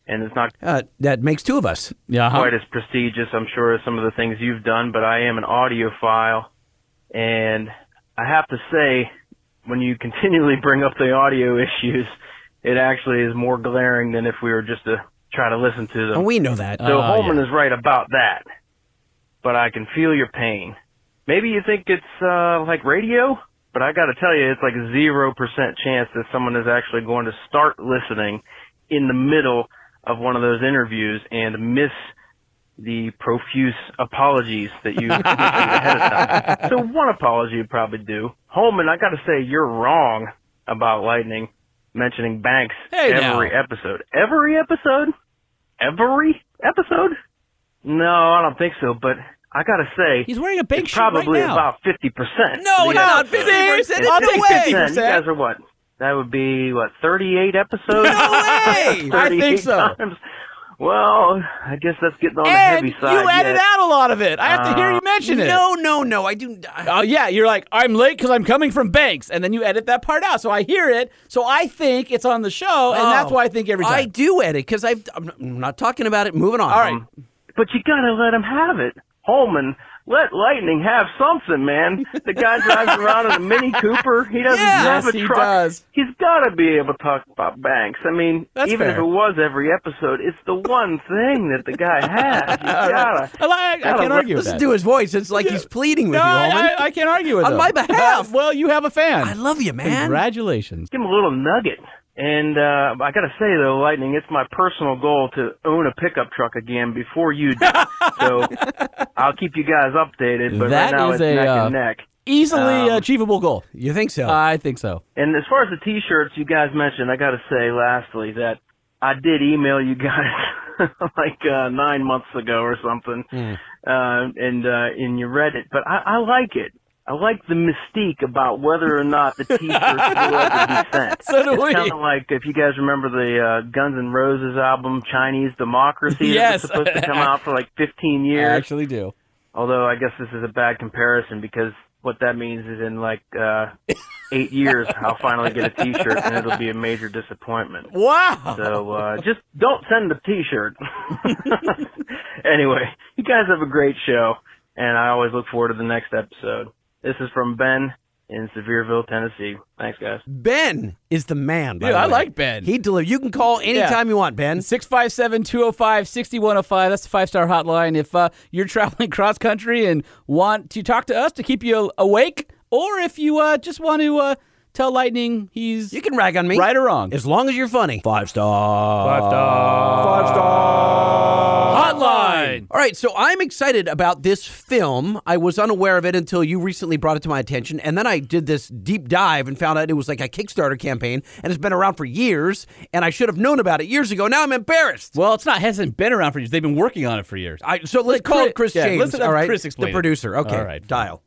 and it's not Uh, that makes two of us. Yeah. uh-huh. quite as prestigious, I'm sure, as some of the things you've done, but I am an audiophile, and I have to say, when you [LAUGHS] continually bring up the audio issues, it actually is more glaring than if we were just to try to listen to them. And we know that. So Oh, Holman yeah. is right about that, but I can feel your pain. Maybe you think it's uh, like radio, but I got to tell you, it's like zero percent chance that someone is actually going to start listening in the middle of one of those interviews and miss the profuse apologies that you [LAUGHS] ahead of time. So one apology you probably do. Holman, I got to say you're wrong about Lightning mentioning Banks Hey, every now. episode. Every episode? Every episode? No, I don't think so. But I got to say, He's wearing a bank it's shirt right probably now. about fifty percent. No, not 50%. I'll No take way. 50%. You guys are what? That would be what? Thirty-eight episodes. No way! [LAUGHS] I think 38 so. times. Well, I guess that's getting on the heavy side. you edited yet. out a lot of it. I have to hear you uh, mention it. No, no, no. I do. Oh yeah, you're like I'm late because I'm coming from Banks, and then you edit that part out. So I hear it, so I think it's on the show, and oh. that's Oh, why I think every time. I do edit because I've. I'm not- I'm not talking about it. Moving on. All right. But you gotta let him have it. Holman, let Lightning have something, man. The guy [LAUGHS] drives around in a Mini Cooper. He doesn't Yeah. drive Yes, a he truck. does. He's gotta be able to talk about banks. I mean, That's even if it was every episode, it's the one thing that the guy has. You [LAUGHS] gotta. I, like- I gotta can't argue with that. Listen that. to his voice. It's like he's pleading with no, you, I, Holman. I, I can't argue with On him. my behalf. well, you have a fan. I love you, man. Congratulations. Give him a little nugget. And uh I gotta say though, Lightning, it's my personal goal to own a pickup truck again before you do. [LAUGHS] so I'll keep you guys updated. But That right now is it's a, neck uh, and neck. Easily Um, achievable goal. You think so? I think so. And as far as the T-shirts you guys mentioned, I got to say, lastly, that I did email you guys [LAUGHS] like uh, nine months ago or something, Hmm. uh, and uh, and you read it. But I, I like it. I like the mystique about whether or not the T-shirts [LAUGHS] will ever be sent. [LAUGHS] So do it's kind of like if you guys remember the uh, Guns N' Roses album "Chinese Democracy" Yes. that was supposed to come [LAUGHS] out for like 15 years. I actually do. Although I guess this is a bad comparison because what that means is in like uh, eight years I'll finally get a T-shirt and it'll be a major disappointment. Wow. So uh, just don't send the T-shirt. anyway, you guys have a great show, and I always look forward to the next episode. This is from Ben in Sevierville, Tennessee. Thanks, guys. ben is the man. by Dude, the I way. like Ben. He delivers. You can call anytime you want, Ben. 657 205 6105. That's the five star hotline. If uh, you're [LAUGHS] traveling cross country and want to talk to us to keep you awake, or if you uh, just want to uh, tell Lightning he's You can rag on me. right or wrong. As long as you're funny. Five star. Five star. Five star. Hotline. All right, so I'm excited about this film. I was unaware of it until you recently brought it to my attention. And then I did this deep dive and found out it was like a Kickstarter campaign and it's been around for years. And I should have known about it years ago. Now I'm embarrassed. Well, it's not hasn't been around for years. They've been working on it for years. I, so let's Let call Chris- Chris yeah, James. let's have all right, Chris explain the it. producer. Okay, All right, fine. dial.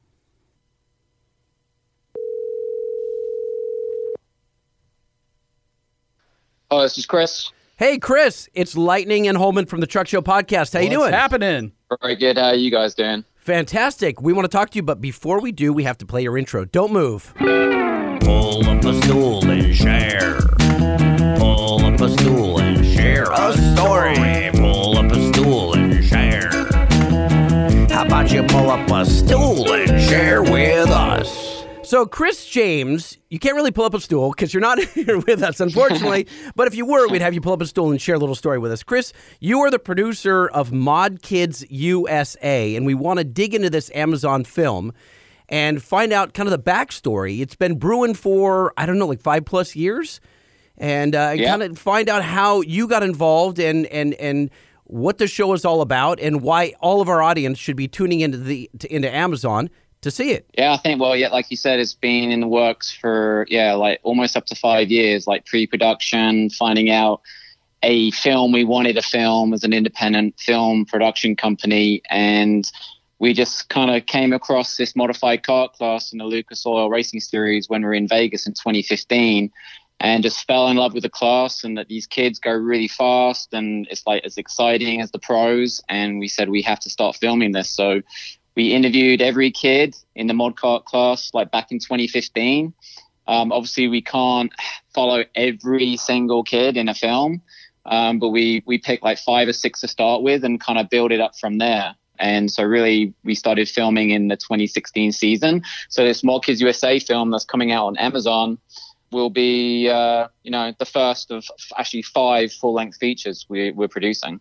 Oh, this is Chris. Hey, Chris, it's Lightning and Holman from the Truck Show podcast. How you doing? What's doing? happening? Very good. How you guys doing? Fantastic. We want to talk to you, but before we do, we have to play your intro. Don't move. Pull up a stool and share. Pull up a stool and share a story. Pull up a stool and share. How about you pull up a stool So, Chris James, you can't really pull up a stool because you're not [LAUGHS] here with us, unfortunately. [LAUGHS] but if you were, we'd have you pull up a stool and share a little story with us. Chris, you are the producer of Mod Kids USA, and we want to dig into this Amazon film and find out kind of the backstory. It's been brewing for, I don't know, like five plus years. And uh, Yeah. kind of find out how you got involved and, and, and what the show is all about and why all of our audience should be tuning into the to, into Amazon to see it. Yeah, I think well, yeah, like you said, it's been in the works for yeah, like almost up to five years, like pre-production, finding out a film we wanted to film as an independent film production company, and we just kind of came across this modified kart class in the Lucas Oil Racing Series when we were in Vegas in 2015. And just fell in love with the class, and that these kids go really fast, and it's like as exciting as the pros. And we said we have to start filming this. So we interviewed every kid in the mod kart class like back in 2015 um, obviously we can't follow every single kid in a film um, but we we picked like five or six to start with and kind of build it up from there. And so really we started filming in the 2016 season. So this mod kids usa film that's coming out on amazon will be uh, you know the first of actually five full-length features we, we're producing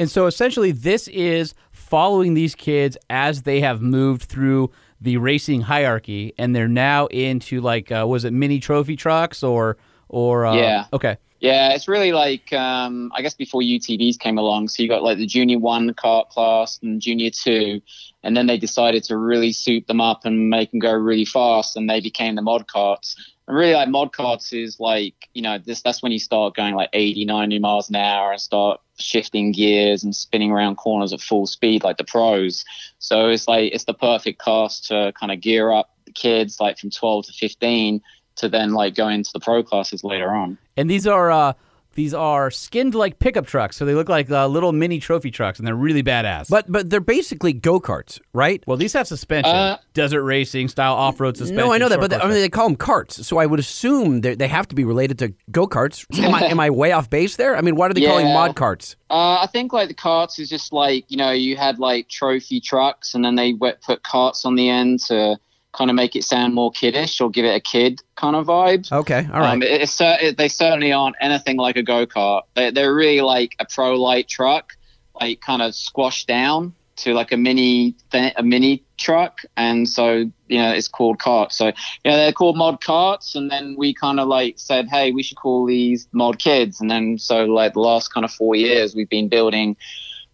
And so essentially, this is following these kids as they have moved through the racing hierarchy, and they're now into like, uh, was it mini trophy trucks or or uh, Yeah. okay, Yeah, it's really like um, I guess before UTVs came along, so you got like the junior one kart class and junior two, and then they decided to really suit them up and make them go really fast, and they became the mod carts. And really, like mod carts is like you know this that's when you start going like 80, 90 miles an hour and start shifting gears and spinning around corners at full speed like the pros. So it's like it's the perfect class to kind of gear up the kids like from 12 to 15 to then like go into the pro classes later on. and these are uh, these are skinned like pickup trucks, so they look like uh, little mini trophy trucks, and they're really badass. But but they're basically go karts, right? well, these have suspension, Uh, desert racing style off road suspension. No, I know that, but they, I mean, they call them carts, so I would assume they they have to be related to go karts. Am I am I way off base there? I mean, why are they calling mod carts? Uh, I think like the carts is just like you know you had like trophy trucks and then they put carts on the end to kind of make it sound more kiddish or give it a kid kind of vibe. Okay, all right. Um, it, it's it, they certainly aren't anything like a go kart. They, they're really like a pro light truck, like kind of squashed down to like a mini th- a mini truck, and so you know it's called cart. So you know they're called mod carts, and then we kind of like said, hey, we should call these mod kids, and then so like the last kind of four years we've been building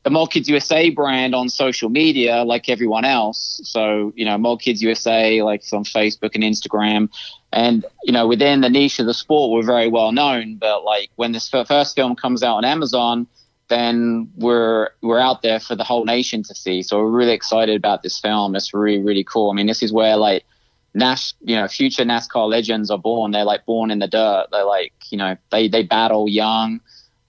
the Mod Kids USA brand on social media like everyone else. So, you know, Mod Kids USA, like it's on Facebook and Instagram. And, you know, within the niche of the sport, we're very well known. But like when this first film comes out on Amazon, then we're we're out there for the whole nation to see. So we're really excited about this film. It's really, really cool. I mean, this is where like Nash, you know, future NASCAR legends are born. They're like born in the dirt. They're like, you know, they they battle young.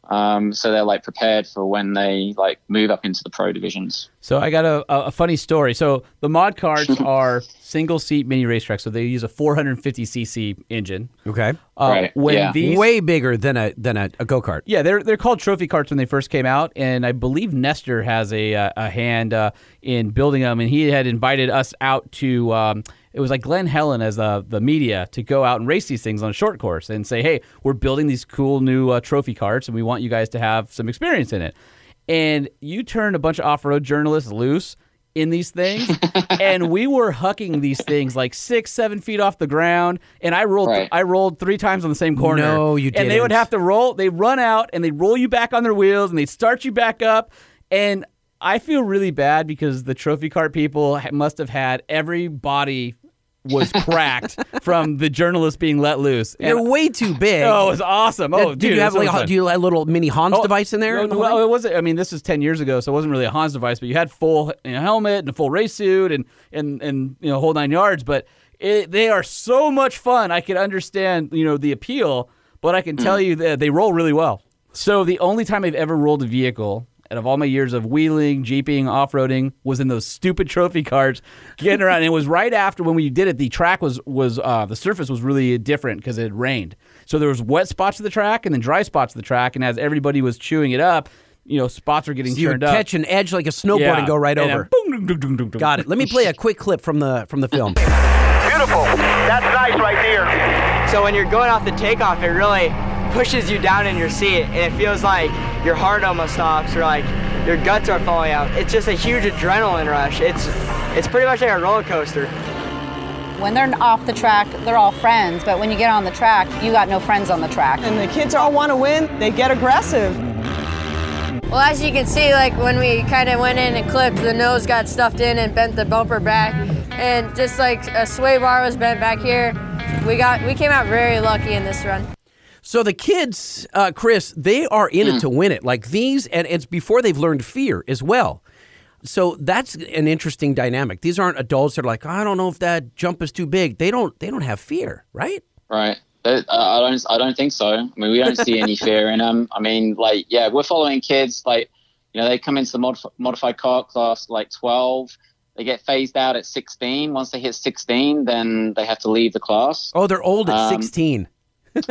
Um, so they're like prepared for when they like move up into the pro divisions. So I got a, a a funny story. So the mod carts [LAUGHS] are single seat mini racetracks. So they use a 450cc engine. Okay, Uh, Right, When yeah. these, way bigger than a than a, a go kart. yeah, they're they're called trophy carts when they first came out, and I believe Nestor has a uh, a hand uh, in building them, and he had invited us out to. Um, it was like Glen Helen as uh, the media to go out and race these things on a short course and say, hey, we're building these cool new uh, trophy carts, and we want you guys to have some experience in it. And you turned a bunch of off road journalists loose in these things, [LAUGHS] and we were hucking these things like six, seven feet off the ground. And I rolled, Right. I rolled three times on the same corner. No, you did And they would have to roll. They run out and they roll you back on their wheels and they start you back up. And I feel really bad because the trophy cart people must have had every body was cracked from the journalists being let loose. And They're way too big. Oh, it was awesome. Oh, did dude, you have like do you have a little mini Hans Oh, device in there? No, well, it wasn't. I mean, this was ten years ago, so it wasn't really a Hans device. But you had full you know, helmet and a full race suit and and and you know whole nine yards. But it, they are so much fun. I can understand you know the appeal, but I can tell mm. you that they roll really well. So the only time I've ever rolled a vehicle. Out of all my years of wheeling, jeeping, off-roading, was in those stupid trophy cars, getting around. And it was right after when we did it. The track was was uh, the surface was really different because it had rained. So there was wet spots of the track and then dry spots of the track. And as everybody was chewing it up, you know, spots were getting So you would turned up. catch an edge like a snowboard Yeah. and go right And over. boom, dum, dum, dum, dum, dum. Got it. Let me play a quick clip from the from the film. Beautiful. That's nice right there. So when you're going off the takeoff, it really pushes you down in your seat, and it feels like your heart almost stops, or like your guts are falling out. It's just a huge adrenaline rush. It's it's pretty much like a roller coaster. When they're off the track, they're all friends, but when you get on the track, you got no friends on the track. And the kids all want to win, they get aggressive. Well, as you can see, like when we kind of went in and clipped, the nose got stuffed in and bent the bumper back, and just like a sway bar was bent back here. We got we came out very lucky in this run. So the kids, uh, Chris, they are in it to win it. Like these, and it's before they've learned fear as well. So that's an interesting dynamic. These aren't adults that are like, I don't know if that jump is too big. They don't. They don't have fear, right? Right. I don't. I don't think so. I mean, we don't see any [LAUGHS] fear in them. I mean, like, yeah, we're following kids. Like, you know, they come into the modif- modified car class like 12. They get phased out at 16. Once they hit 16, then they have to leave the class. Oh, they're old at Um, 16.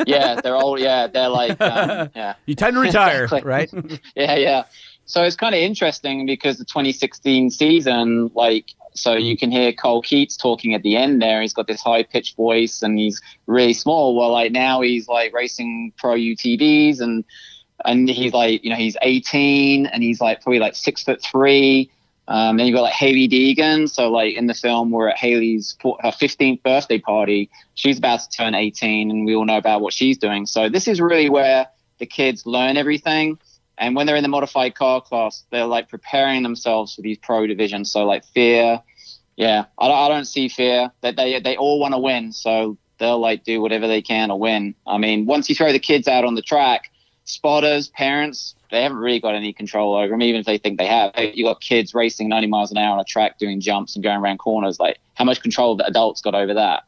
Yeah, they're all Yeah, they're like, um, [LAUGHS] yeah. You time to retire, [LAUGHS] Exactly. right? [LAUGHS] yeah, yeah. So it's kind of interesting because the 2016 season, like, so you can hear Cole Keats talking at the end there. He's got this high pitched voice and he's really small. Well, like now he's like racing pro UTVs and and he's like, you know, he's 18 and he's like probably like six foot three. Um, then you've got like Hailie Deegan. So like in the film, we're at Hailie's her 15th birthday party. She's about to turn 18, and we all know about what she's doing. So this is really where the kids learn everything. And when they're in the modified car class, they're like preparing themselves for these pro divisions. So like fear, yeah, I don't, I don't see fear. That they they all want to win, so they'll like do whatever they can to win. I mean, once you throw the kids out on the track, spotters, parents, they haven't really got any control over them, even if they think they have. You got kids racing 90 miles an hour on a track, doing jumps and going around corners. Like, how much control have the adults got over that?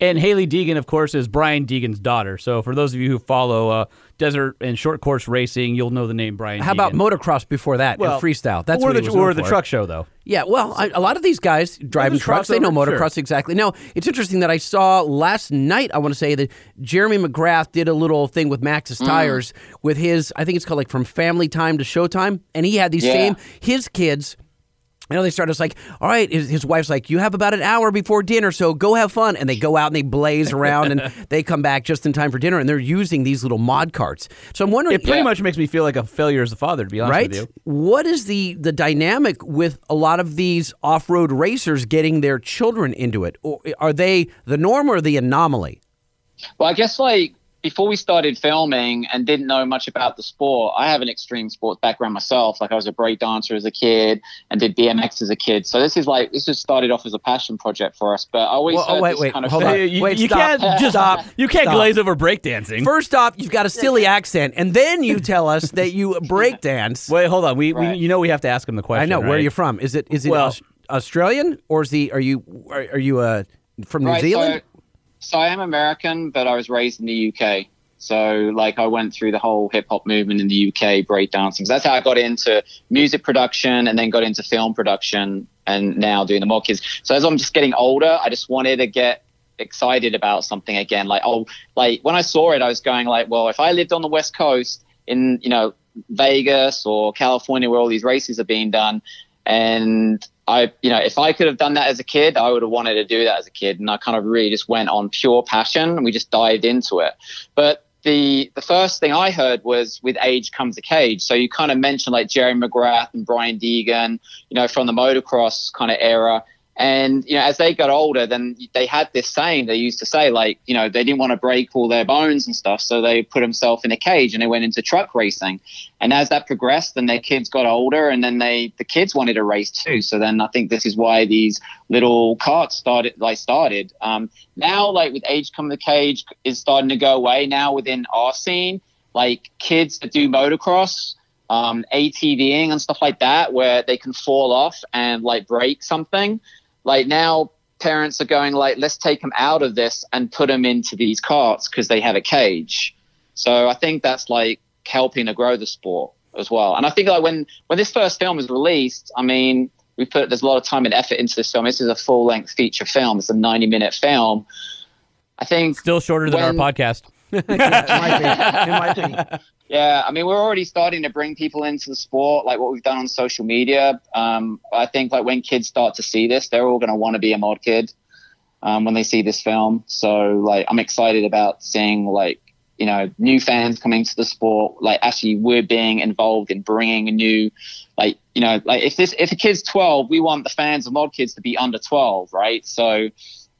And Hailie Deegan, of course, is Brian Deegan's daughter. So for those of you who follow uh, desert and short course racing, you'll know the name Brian. How about motocross before that Well, and freestyle? That's or what the he was or the for. truck show though. Yeah, well, I, a lot of these guys driving there's trucks, they know motocross sure. exactly. Now, it's interesting that I saw last night, I want to say that Jeremy McGrath did a little thing with Maxxis Mm. Tires with his, I think it's called like From Family Time to Showtime. And he had these Yeah. same, his kids. You know, they start us like, all right, his, his wife's like, you have about an hour before dinner, so go have fun. And they go out and they blaze around and [LAUGHS] they come back just in time for dinner. And they're using these little mod carts. So I'm wondering, It pretty much makes me feel like a failure as a father, to be honest right? with you. What is the the dynamic with a lot of these off road racers getting their children into it? Or are they the norm or the anomaly? Well, I guess like before we started filming and didn't know much about the sport, I have an extreme sports background myself. Like I was a break dancer as a kid and did BMX as a kid. So this is like this just started off as a passion project for us. But I always Well, oh, heard wait, this wait, kind of hold on. You, Wait, you stop. can't just Stop. You can't Stop. glaze over breakdancing. First off, you've got a silly accent, and then you tell us that you [LAUGHS] break dance. Wait, hold on. We, we you know we have to ask him the question. I know. Where are you from? Is it is it Well- Australian or is the are you are, are you uh, from New Right, Zealand? So, so I am American, but I was raised in the UK. So like I went through the whole hip hop movement in the UK, breakdancing. So that's how I got into music production and then got into film production and now doing the mod kids. So as I'm just getting older, I just wanted to get excited about something again. Like, oh, like when I saw it, I was going like, well, if I lived on the West Coast in, you know, Vegas or California where all these races are being done, and I, you know, if I could have done that as a kid, I would have wanted to do that as a kid. And I kind of really just went on pure passion and we just dived into it. But the the first thing I heard was with age comes a cage. So you kind of mentioned like Jerry McGrath and Brian Deegan, you know, from the motocross kind of era. And you know, as they got older, then they had this saying they used to say, like, you know, they didn't want to break all their bones and stuff, so they put themselves in a cage and they went into truck racing. And as that progressed, then their kids got older, and then they the kids wanted to race too. So then I think this is why these little carts started like started. Um, now, like with age come the cage is starting to go away. Now within our scene, like kids that do motocross um, ATVing and stuff like that, where they can fall off and like break something. Like now, parents are going like, let's take them out of this and put them into these carts because they have a cage. So I think that's like helping to grow the sport as well. And I think like when when this first film was released, I mean, we put there's a lot of time and effort into this film. This is a full length feature film. It's a 90 minute film. I think Still shorter than when- our podcast. [LAUGHS] Yeah, I mean, we're already starting to bring people into the sport, like what we've done on social media. Um, I think like when kids start to see this, they're all going to want to be a mod kid um, when they see this film. So like, I'm excited about seeing like you know new fans coming to the sport. Like actually, we're being involved in bringing a new, like you know, like if this if a kid's 12, we want the fans of mod kids to be under 12, right? So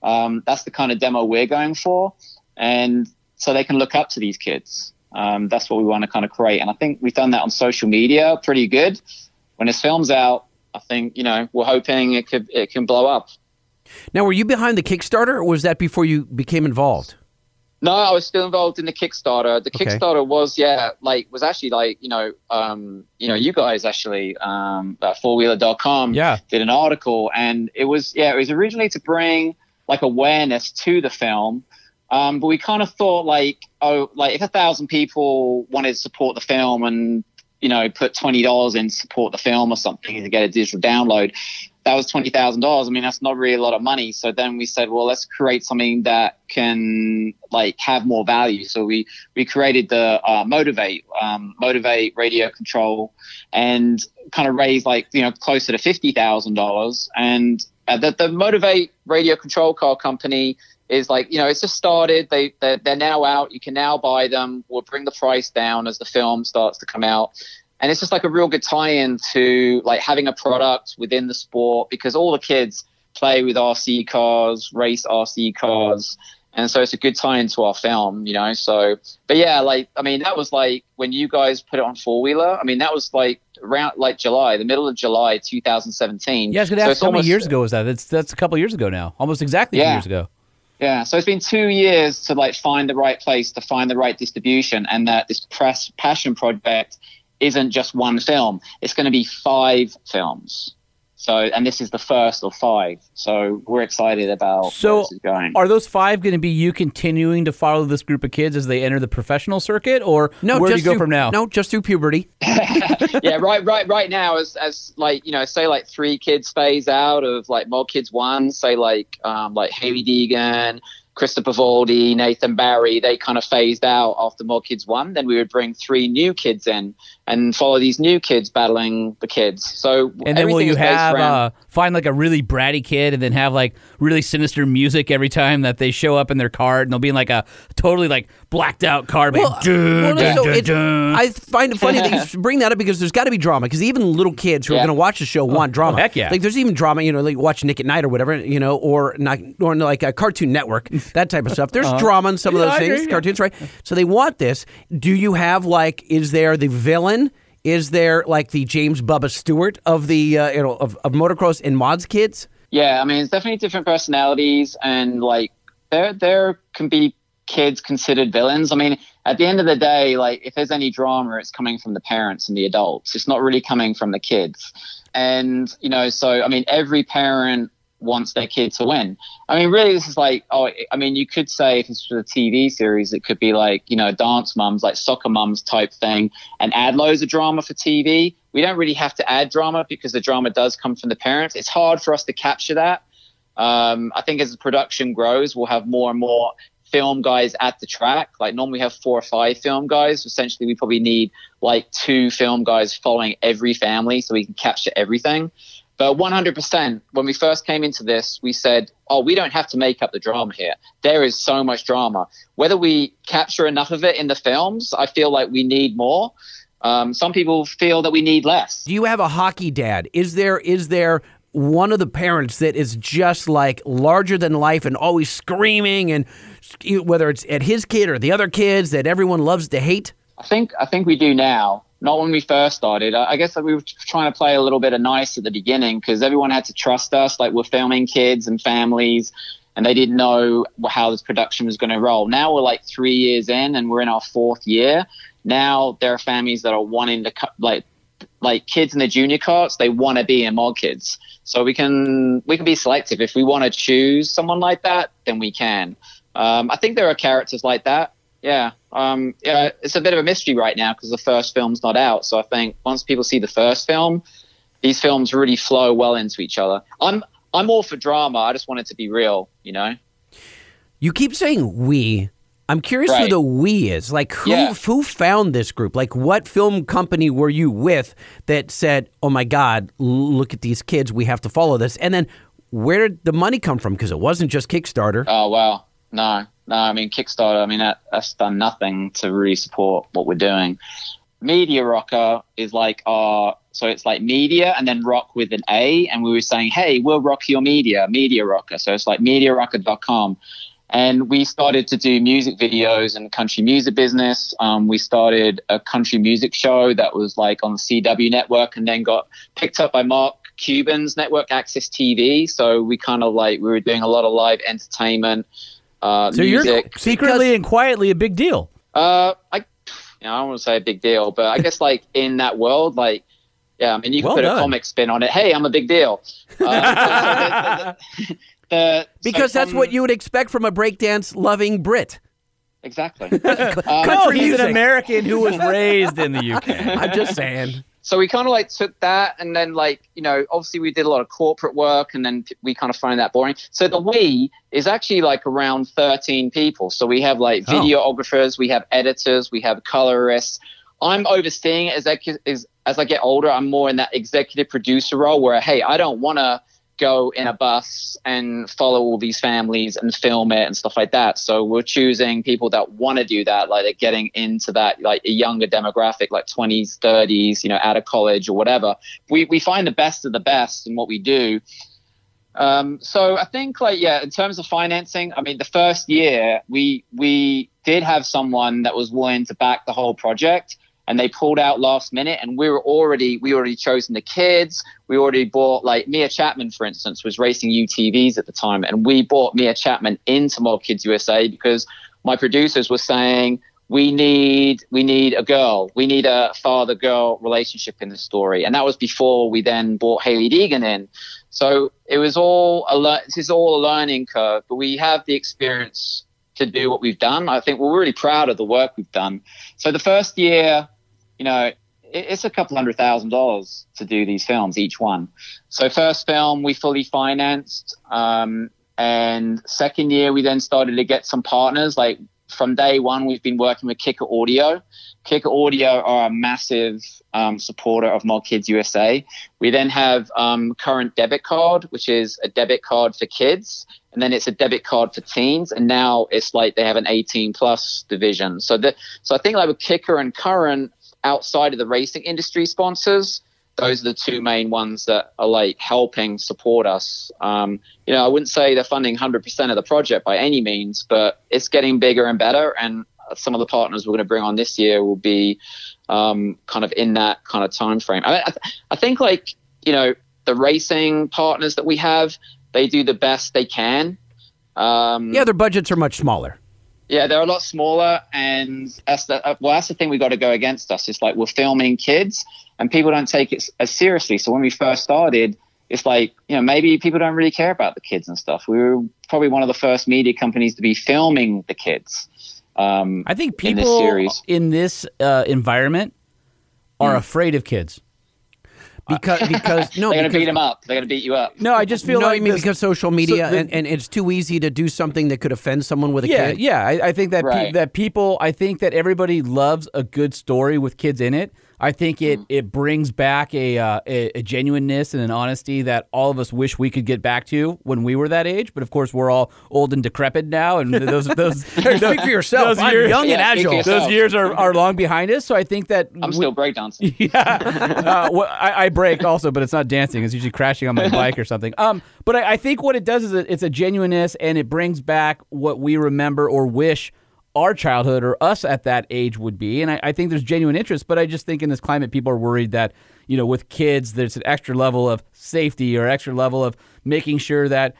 um, that's the kind of demo we're going for, and so they can look up to these kids. Um, that's what we want to kind of create. And I think we've done that on social media pretty good. When this film's out, I think, you know, we're hoping it could it can blow up. Now, were you behind the Kickstarter, or was that before you became involved? No, I was still involved in the Kickstarter. The Okay. Kickstarter was, yeah, like was actually like, you know, um, you know, you guys actually, um, at fourwheeler.com Yeah. did an article and it was, yeah, it was originally to bring like awareness to the film. Um, but we kind of thought like, oh, like if a thousand people wanted to support the film and, you know, put $20 in to support the film or something to get a digital download, that was twenty thousand dollars. I mean, that's not really a lot of money. So then we said, well, let's create something that can like have more value. So we we created the uh, motivate um, motivate radio control and kind of raised like you know closer to fifty thousand dollars. And uh, the the motivate radio control car company is like you know it's just started. They they're, they're now out. You can now buy them. We'll bring the price down as the film starts to come out and it's just like a real good tie-in to like having a product within the sport because all the kids play with RC cars, race RC cars, and so it's a good tie-in to our film, you know. So, but yeah, like I mean, that was like when you guys put it on four wheeler. I mean, that was like around like July, the middle of July, 2017. Yeah, I was So ask it's how many years ago was that? That's that's a couple years ago now, almost exactly two years ago. Yeah, so it's been two years to like find the right place, to find the right distribution, and that this press passion project isn't just one film. It's going to be five films. So, and this is the first of five. So we're excited about where So, this is going. are those five going to be you continuing to follow this group of kids as they enter the professional circuit, or No, where do just you go through- from now? No, just through puberty. [LAUGHS] yeah, right, right, right now, as as like you know, say like three kids phase out of like Mod Kids One, say like um like Hailie Deegan, Christopher Valdi, Nathan Barry, they kind of phased out after Mod Kids One. Then we would bring three new kids in and follow these new kids battling the kids. So And then will you have around- uh, find like a really bratty kid, and then have like really sinister music every time that they show up in their car, and they'll be in like a totally like blacked out car. Like, Well, dun, well, no, dun, so dun, dun. I find it funny that you [LAUGHS] bring that up because there's got to be drama. Because even little kids who are going to watch the show want drama. oh, heck yeah. Like there's even drama, you know, like watch Nick at Nite or whatever, you know, or not, or like a Cartoon Network, [LAUGHS] that type of stuff. There's Uh-huh. drama in some of those I things, agree, yeah. cartoons, right? So they want this. Do you have like? Is there the villain? Is there like the James Bubba Stewart of the uh, you know of, of motocross and mods kids? Yeah, I mean, it's definitely different personalities, and like there there can be kids considered villains. I mean, at the end of the day, like if there's any drama, it's coming from the parents and the adults. It's not really coming from the kids. And you know, so I mean, every parent wants their kid to win. I mean, really, this is like, oh, I mean, you could say if it's for the TV series, it could be like, you know, dance mums, like soccer mums type thing, and add loads of drama for TV. We don't really have to add drama because the drama does come from the parents. It's hard for us to capture that. Um, I think as the production grows, we'll have more and more film guys at the track. Like normally we have four or five film guys. Essentially, we probably need like two film guys following every family so we can capture everything. But 100%, when we first came into this, we said, oh, we don't have to make up the drama here. There is so much drama. Whether we capture enough of it in the films, I feel like we need more. Um, some people feel that we need less. Do you have a hockey dad? Is there is there one of the parents that is just like larger than life and always screaming and whether it's at his kid or the other kids that everyone loves to hate? I think I think we do now. Not when we first started. I guess we were trying to play a little bit of nice at the beginning because everyone had to trust us. Like we're filming kids and families, and they didn't know how this production was going to roll. Now we're like three years in, and we're in our fourth year. Now there are families that are wanting to like like kids in the junior carts. They want to be in mod kids, so we can we can be selective. If we want to choose someone like that, then we can. Um, I think there are characters like that. Yeah. Um, yeah, it's a bit of a mystery right now because the first film's not out. So I think once people see the first film, these films really flow well into each other. I'm I'm all for drama. I just want it to be real, you know. You keep saying we. I'm curious who the we is. Like who Yeah. who found this group? Like what film company were you with that said, "Oh my god, look at these kids, we have to follow this." And then where did the money come from because it wasn't just Kickstarter. Oh wow, no, no. I mean Kickstarter. I mean that, that's done nothing to really support what we're doing. Media Rocker is like our so it's like media and then rock with an A, and we were saying, hey, we'll rock your media, Media Rocker. So it's like MediaRocker.com. And we started to do music videos and country music business. Um, we started a country music show that was like on the CW network and then got picked up by Mark Cuban's network, AXS TV. So we kind of like, we were doing a lot of live entertainment, uh, So music. you're secretly and quietly a big deal. Uh, I, you know, I don't want to say a big deal, but I guess like in that world, like, yeah, I mean, you can Well put done. a comic spin on it. Hey, I'm a big deal. Uh, [LAUGHS] the- Uh, the- Because so that's from- what you would expect from a breakdance loving Brit. exactly. [LAUGHS] Uh, Country no, he's music. an American who was raised in the UK. [LAUGHS] I'm just saying. so we kind of like took that and then like you know obviously we did a lot of corporate work and then we kind of find that boring so the we is actually like around 13 people so we have like Oh. videographers we have editors we have colorists i'm overseeing it as, I- as as i get older i'm more in that executive producer role where hey i don't want to go in a bus and follow all these families and film it and stuff like that. So we're choosing people that want to do that, like they're getting into that, like a younger demographic, like 20s, 30s, you know, out of college or whatever. We, we find the best of the best in what we do. Um, so I think like, yeah, in terms of financing, I mean, the first year we, we did have someone that was willing to back the whole project and they pulled out last minute and we were already we already chosen the kids. We already bought like mia chapman for instance was racing utvs at the time and we bought mia chapman into Mod Kids USA because my producers were saying we need we need a girl. We need a father girl relationship in the story. And that was before we then bought Hailie Deegan in. So it was all a le- this is all a learning curve but we have the experience to do what we've done. I think we're really proud of the work we've done. So the first year you know, it's a couple hundred thousand dollars to do these films, each one. So first film we fully financed, um, and second year we then started to get some partners. Like from day one, we've been working with Kicker Audio. Kicker Audio are a massive um, supporter of Mod Kids USA. We then have um, Current Debit Card, which is a debit card for kids, and then it's a debit card for teens, and now it's like they have an 18 plus division. So that so I think like with Kicker and Current outside of the racing industry sponsors, those are the two main ones that are like helping support us. Um, you know, I wouldn't say they're funding 100% of the project by any means, but it's getting bigger and better. And some of the partners we're going to bring on this year will be um, kind of in that kind of time frame. I, I, I think like you know the racing partners that we have, they do the best they can. Um, Yeah, their budgets are much smaller. Yeah, they're a lot smaller, and that's the uh, well, that's the thing we got to go against us. It's like we're filming kids, and people don't take it as seriously. So when we first started, it's like you know maybe people don't really care about the kids and stuff. We were probably one of the first media companies to be filming the kids. Um, I think in this people series. in this uh, environment are Hmm. afraid of kids. [LAUGHS] Because because no, they're gonna because, beat them up. They're gonna beat you up. No, I just feel no, like I mean this- because social media so the- and, and it's too easy to do something that could offend someone with a yeah, kid. yeah. I, I think that pe- that people, I think that everybody loves a good story with kids in it. I think it Mm. it brings back a, uh, a a genuineness and an honesty that all of us wish we could get back to when we were that age. But of course, we're all old and decrepit now, and [LAUGHS] those those [LAUGHS] Speak for yourself. Those I'm years- young and Yeah, speak for agile. those years are, [LAUGHS] are long behind us. So I think that I'm we- still breakdancing. yeah, uh, well, I, I break also, but it's not dancing. It's usually crashing on my bike or something. Um, but I, I think what it does is it, it's a genuineness, and it brings back what we remember or wish our childhood or us at that age would be. And I, I think there's genuine interest, but I just think in this climate, people are worried that you know with kids, there's an extra level of safety or extra level of making sure that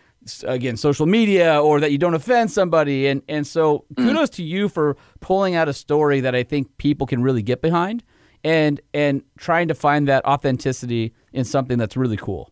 again social media or that you don't offend somebody and and so mm. kudos to you for pulling out a story that I think people can really get behind and and trying to find that authenticity in something that's really cool.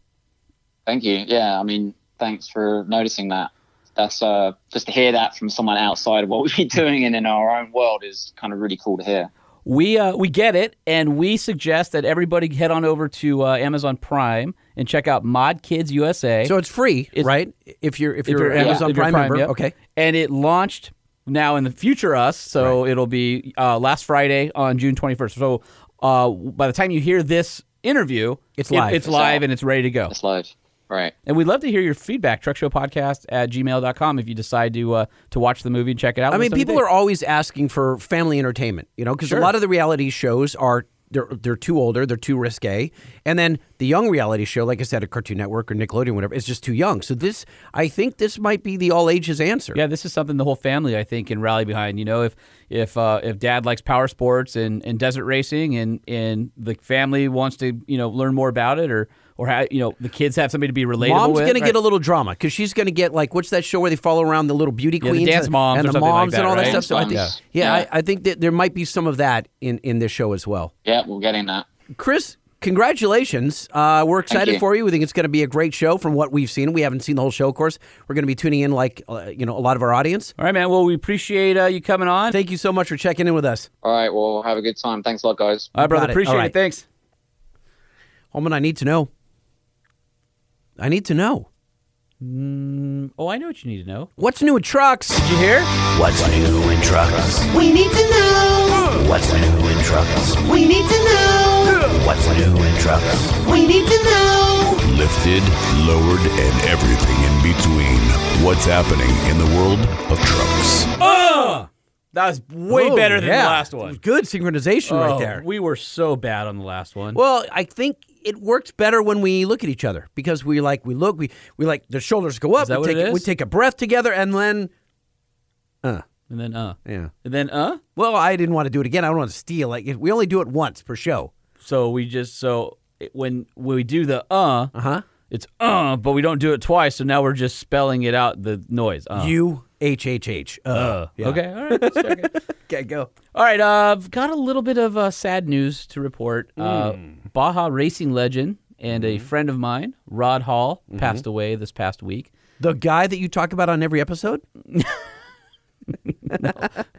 Thank you. Yeah, I mean, thanks for noticing that. That's uh, just to hear that from someone outside of what [LAUGHS] we've been doing and in our own world is kind of really cool to hear. We uh, we get it, and we suggest that everybody head on over to uh, Amazon Prime and check out Mod Kids USA. So it's free, It's- right? If you're if, if you're, yeah, Amazon if you're Prime, member, yep. okay. And it launched now in the future us, so it'll be uh, last Friday on June 21st. So uh, by the time you hear this interview, It's it- live. it's It's live out. and it's ready to go. It's live. Right. And we'd love to hear your feedback. Truckshowpodcast at gmail.com if you decide to uh, to watch the movie and check it out. I mean, us know what you people are always asking for family entertainment, you know, because Sure. a lot of the reality shows are they're they're too older, they're too risque, and then the young reality show, like I said, a Cartoon Network or Nickelodeon, whatever, is just too young. So this, I think, this might be the all ages answer. Yeah, this is something the whole family I think can rally behind. You know, if if uh, if dad likes power sports and, and desert racing, and and the family wants to you know learn more about it, or or ha- you know the kids have somebody to be relatable Mom's with. gonna right? get a little drama because she's gonna get like what's that show where they follow around the little beauty Yeah, the queens dance moms and or the something like moms and that, all that stuff. So I think, Dance yeah, moms. I, I think that there might be some of that in in this show as well. Yeah, we're getting that. Chris, congratulations. Uh, we're excited you. for you. We think it's going to be a great show from what we've seen. We haven't seen the whole show, of course. We're going to be tuning in like, uh, you know, a lot of our audience. All right, man. Well, we appreciate uh, you coming on. Thank you so much for checking in with us. All right, well, have a good time. Thanks a lot, guys. All right, brother. Got it. Appreciate All it. right. Thanks. Holman, I need to know. I need to know. Mm, oh, I know what you need to know. What's new with trucks? Did you hear? What's new in trucks? We need to know. What's new in trucks? We need to know. What's new in trucks? We need to know. Lifted, lowered, and everything in between. What's happening in the world of trucks? Oh, that was way Whoa, better than yeah. the last one. Good synchronization right Oh, there. We were so bad on the last one. Well, I think it works better when we look at each other because we like we look we we like the shoulders go up. Is that we what take it we take a breath together and then uh and then uh, yeah. and then uh. Well, I didn't want to do it again. I don't want to steal. Like we only do it once per show. So we just so it, when when we do the uh, Uh huh. it's uh, but we don't do it twice. So now we're just spelling it out the noise. Uh. U H H H. Uh. Uh. Yeah. Okay. All right. Let's. [LAUGHS] Okay. Go. All right. Uh, I've got a little bit of uh, sad news to report. Uh, Hmm. Baja racing legend and Mm-hmm. a friend of mine, Rod Hall, passed away this past week. The guy that you talk about on every episode. [LAUGHS] [LAUGHS]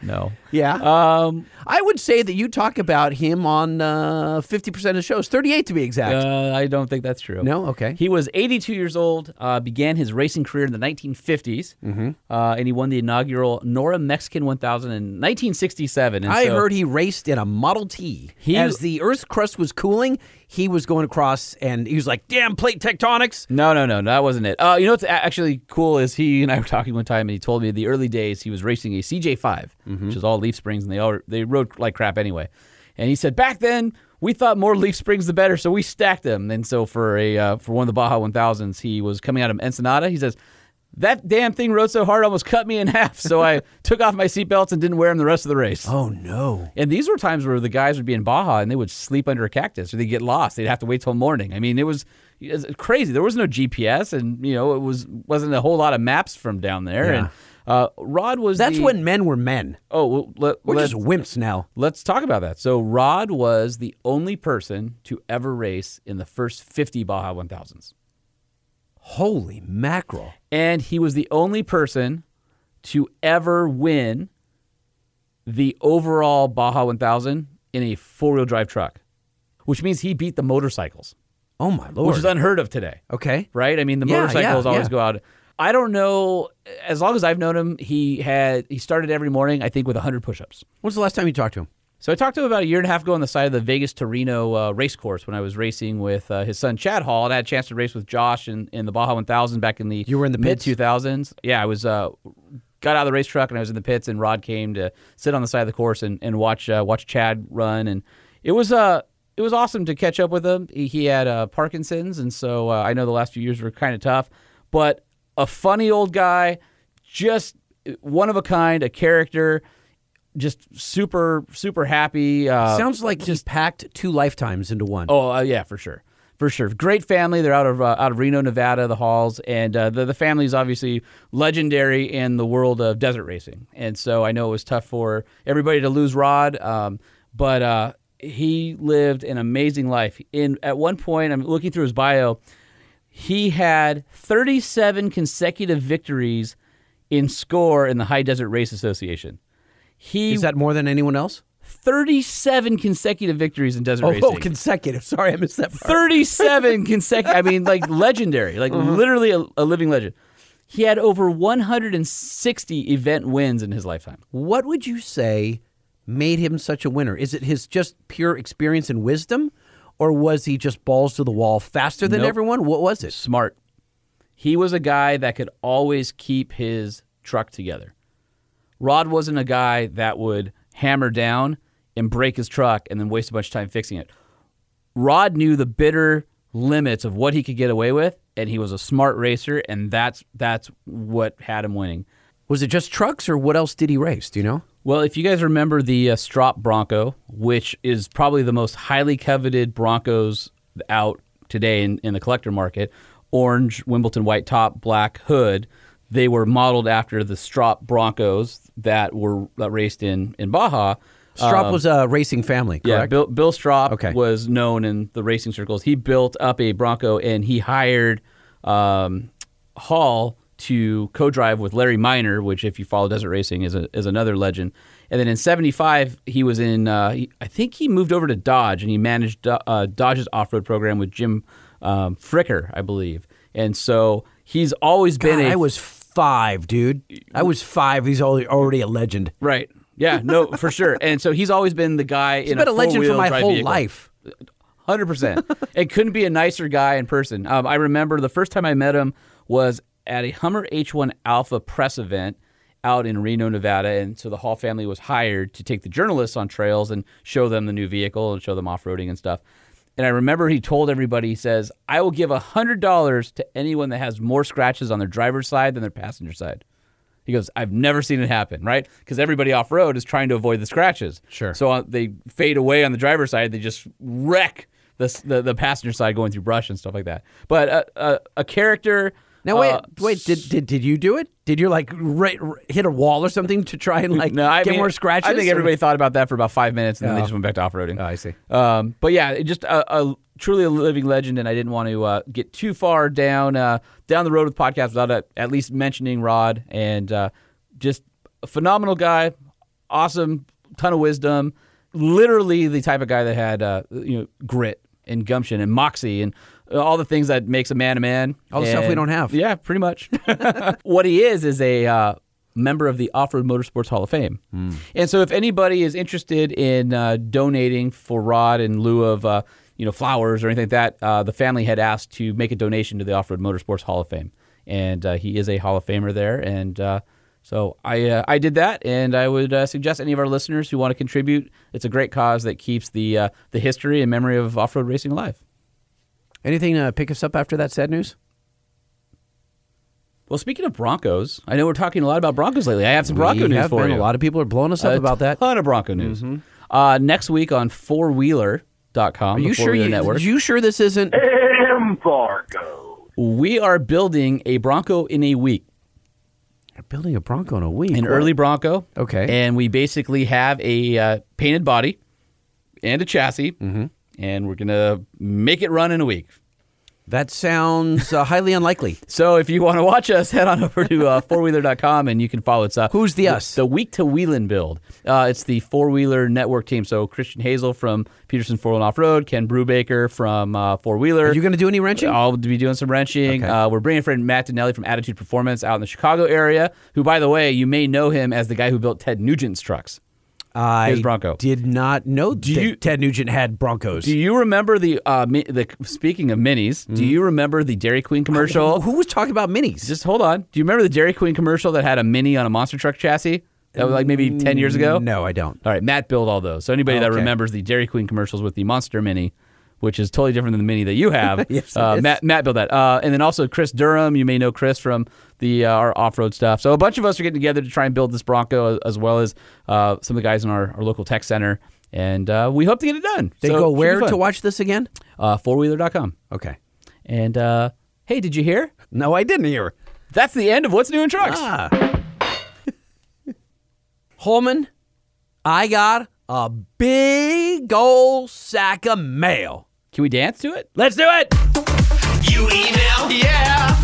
No. Yeah. Um, I would say that you talk about him on uh, fifty percent of shows, thirty-eight to be exact. uh, I don't think that's true. no. Okay. He was 82 years old, uh, began his racing career in the 1950s, Mm-hmm. uh, and he won the inaugural NORRA Mexican 1000 in 1967. And I so- heard he raced in a Model T. He- As the Earth's crust was cooling, he was going across, and he was like, "Damn plate tectonics." No, no, no, that wasn't it. Uh, you know what's actually cool is he and I were talking one time, and he told me the early days he was racing a CJ5, Mm-hmm. which is all leaf springs, and they all they rode like crap anyway. And he said back then we thought more leaf springs the better, so we stacked them. And so for a uh, for one of the Baja 1000s, he was coming out of Ensenada. He says. That damn thing rode so hard, almost cut me in [LAUGHS] half. So I took off my seatbelts and didn't wear them the rest of the race. Oh no! And these were times where the guys would be in Baja and they would sleep under a cactus or they'd get lost. They'd have to wait till morning. I mean, it was, it was crazy. There was no GPS and, you know, it was, wasn't a whole lot of maps from down there. Yeah. And uh, Rod was That's the- when men were men. Oh, well, let, We're just wimps now. let's talk about that. So Rod was the only person to ever race in the first 50 Baja 1000s. Holy mackerel! And he was the only person to ever win the overall Baja 1000 in a four wheel drive truck, which means he beat the motorcycles, Oh my lord! which is unheard of today, okay. right? I mean, the Yeah, motorcycles yeah, always yeah. go out. I don't know. As long as I've known him, he had he started every morning, I think, with 100 push ups. When's the last time you talked to him? So I talked to him about a year and a half ago on the side of the Vegas to Reno uh, race course when I was racing with uh, his son Chad Hall, and I had a chance to race with Josh in, in the Baja 1000 back in the You were in the mid 2000s. Yeah, I was uh, got out of the race truck and I was in the pits, and Rod came to sit on the side of the course and, and watch uh, watch Chad run, and it was uh it was awesome to catch up with him. He, he had uh, Parkinson's, and so uh, I know the last few years were kind of tough, but a funny old guy, just one of a kind, a character. Just super, super happy. Uh, Sounds like just packed two lifetimes into one. Oh uh, yeah, for sure, for sure. Great family. They're out of uh, out of Reno, Nevada, the Halls, and uh, the the family is obviously legendary in the world of desert racing. And so I know it was tough for everybody to lose Rod, um, but uh, he lived an amazing life. In at one point, I'm looking through his bio. He had 37 consecutive victories in score in the High Desert Race Association. He Is that more than anyone else? 37 consecutive victories in desert Oh, racing. oh, [LAUGHS] consecutive. Sorry, I missed that part. 37 [LAUGHS] consecutive. I mean, like legendary, like Uh-huh. literally a, a living legend. He had over 160 event wins in his lifetime. What would you say made him such a winner? Is it his just pure experience and wisdom, or was he just balls to the wall faster than Nope. everyone? What was it? Smart. He was a guy that could always keep his truck together. Rod wasn't a guy that would hammer down and break his truck and then waste a bunch of time fixing it. Rod knew the bitter limits of what he could get away with, and he was a smart racer, and that's that's what had him winning. Was it just trucks, or what else did he race? Do you know? Well, if you guys remember the uh, Stroppe Bronco, which is probably the most highly coveted Broncos out today in, in the collector market, orange Wimbledon white top, black hood, they were modeled after the Stroppe Broncos that were that raced in in Baja. Stroppe Um, was a racing family, yeah. Bill, Bill Stroppe Okay. was known in the racing circles. He built up a Bronco and he hired um, Hall to co-drive with Larry Minor, which, if you follow desert racing, is a, is another legend. And then in '75, he was in. Uh, he, I think he moved over to Dodge and he managed uh, Dodge's off-road program with Jim um, Fricker, I believe. And so he's always been. God, a I was five, dude. I was five. He's already already a legend. Right. Yeah. No, for sure. And so he's always been the guy He's in been a a legend for my whole vehicle. life. Hundred percent. It couldn't be a nicer guy in person. Um, I remember the first time I met him was at a Hummer H1 Alpha press event out in Reno, Nevada, and so the Hall family was hired to take the journalists on trails and show them the new vehicle and show them off roading and stuff. And I remember he told everybody, he says, "I will give hundred dollars to anyone that has more scratches on their driver's side than their passenger side." He goes, I've never seen it happen, right? Because everybody off road is trying to avoid the scratches. Sure. So uh, they fade away on the driver's side. They just wreck the, the the passenger side going through brush and stuff like that. But uh, uh, a character. Now wait, uh, wait. Did, did did you do it? Did you like hit a wall or something to try and [LAUGHS] like no, I get mean, more scratches? I think or- everybody thought about that for about five minutes, and then they Oh. just went back to off roading. Oh, I see. Um, but yeah, it just a, a truly a living legend, and I didn't want to uh, get too far down uh, down the road with podcasts without uh, at least mentioning Rod and uh, just a phenomenal guy, awesome, ton of wisdom, literally the type of guy that had uh, you know grit and gumption and moxie and all the things that makes a man a man. All the stuff we don't have. Yeah, pretty much. [LAUGHS] [LAUGHS] what he is is a uh, member of the Off Road Motorsports Hall of Fame. And so, if anybody is interested in uh, donating for Rod in lieu of uh, you know flowers or anything like that, uh, the family had asked to make a donation to the Off Road Motorsports Hall of Fame, and uh, he is a Hall of Famer there. And uh, so I uh, I did that, and I would uh, suggest any of our listeners who want to contribute. It's a great cause that keeps the uh, the history and memory of off road racing alive. Anything to pick us up after that sad news? Well, speaking of Broncos, I know we're talking a lot about Broncos lately. I have some Bronco We news have for been. you. A lot of people are blowing us up a about that. A ton of Bronco news. Uh, next week on fourwheeler.com, Are you the sure? Four-Wheeler You, Network, you sure this isn't? Embargo. we are building a Bronco in a week. You're building a Bronco in a week. An What? early Bronco. Okay. And we basically have a uh, painted body and a chassis, Mm-hmm. And we're going to make it run in a week. That sounds uh, highly unlikely. So if you want to watch us, [LAUGHS] head on over to uh, fourwheeler.com and you can follow us. Uh, Who's the us? The Week to Wheelin' build. Uh, it's the Four Wheeler Network team. So Christian Hazel from Petersen Four Wheel Off Road, Ken Brubaker from uh, Four Wheeler. Are you going to do any wrenching? I'll be doing some wrenching. Okay. Uh, we're bringing a friend Matt Donnelly from Attitude Performance out in the Chicago area, who, by the way, you may know him as the guy who built Ted Nugent's trucks. I His Bronco. did not know that you- Ted Nugent had Broncos. Do you remember the uh, mi- the speaking of minis? Do you remember the Dairy Queen commercial? Who, who was talking about minis? Just hold on. Do you remember the Dairy Queen commercial that had a mini on a monster truck chassis? That was like maybe 10 years ago? No, I don't. All right, Matt built all those. So anybody that Okay. remembers the Dairy Queen commercials with the Monster Mini, which is totally different than the Mini that you have, [LAUGHS] Yes, uh. Matt, Matt built that. Uh, and then also Chris Durham. You may know Chris from the uh, our off road stuff. So a bunch of us are getting together to try and build this Bronco, as well as uh, some of the guys in our, our local tech center. And uh, we hope to get it done. They So, go where to watch this again? Uh, fourwheeler.com. Okay. And uh, hey, did you hear? No, I didn't hear. That's the end of what's new in trucks. Ah. Holman, I got a big old sack of mail. Can we dance to it? Let's do it. You email, yeah.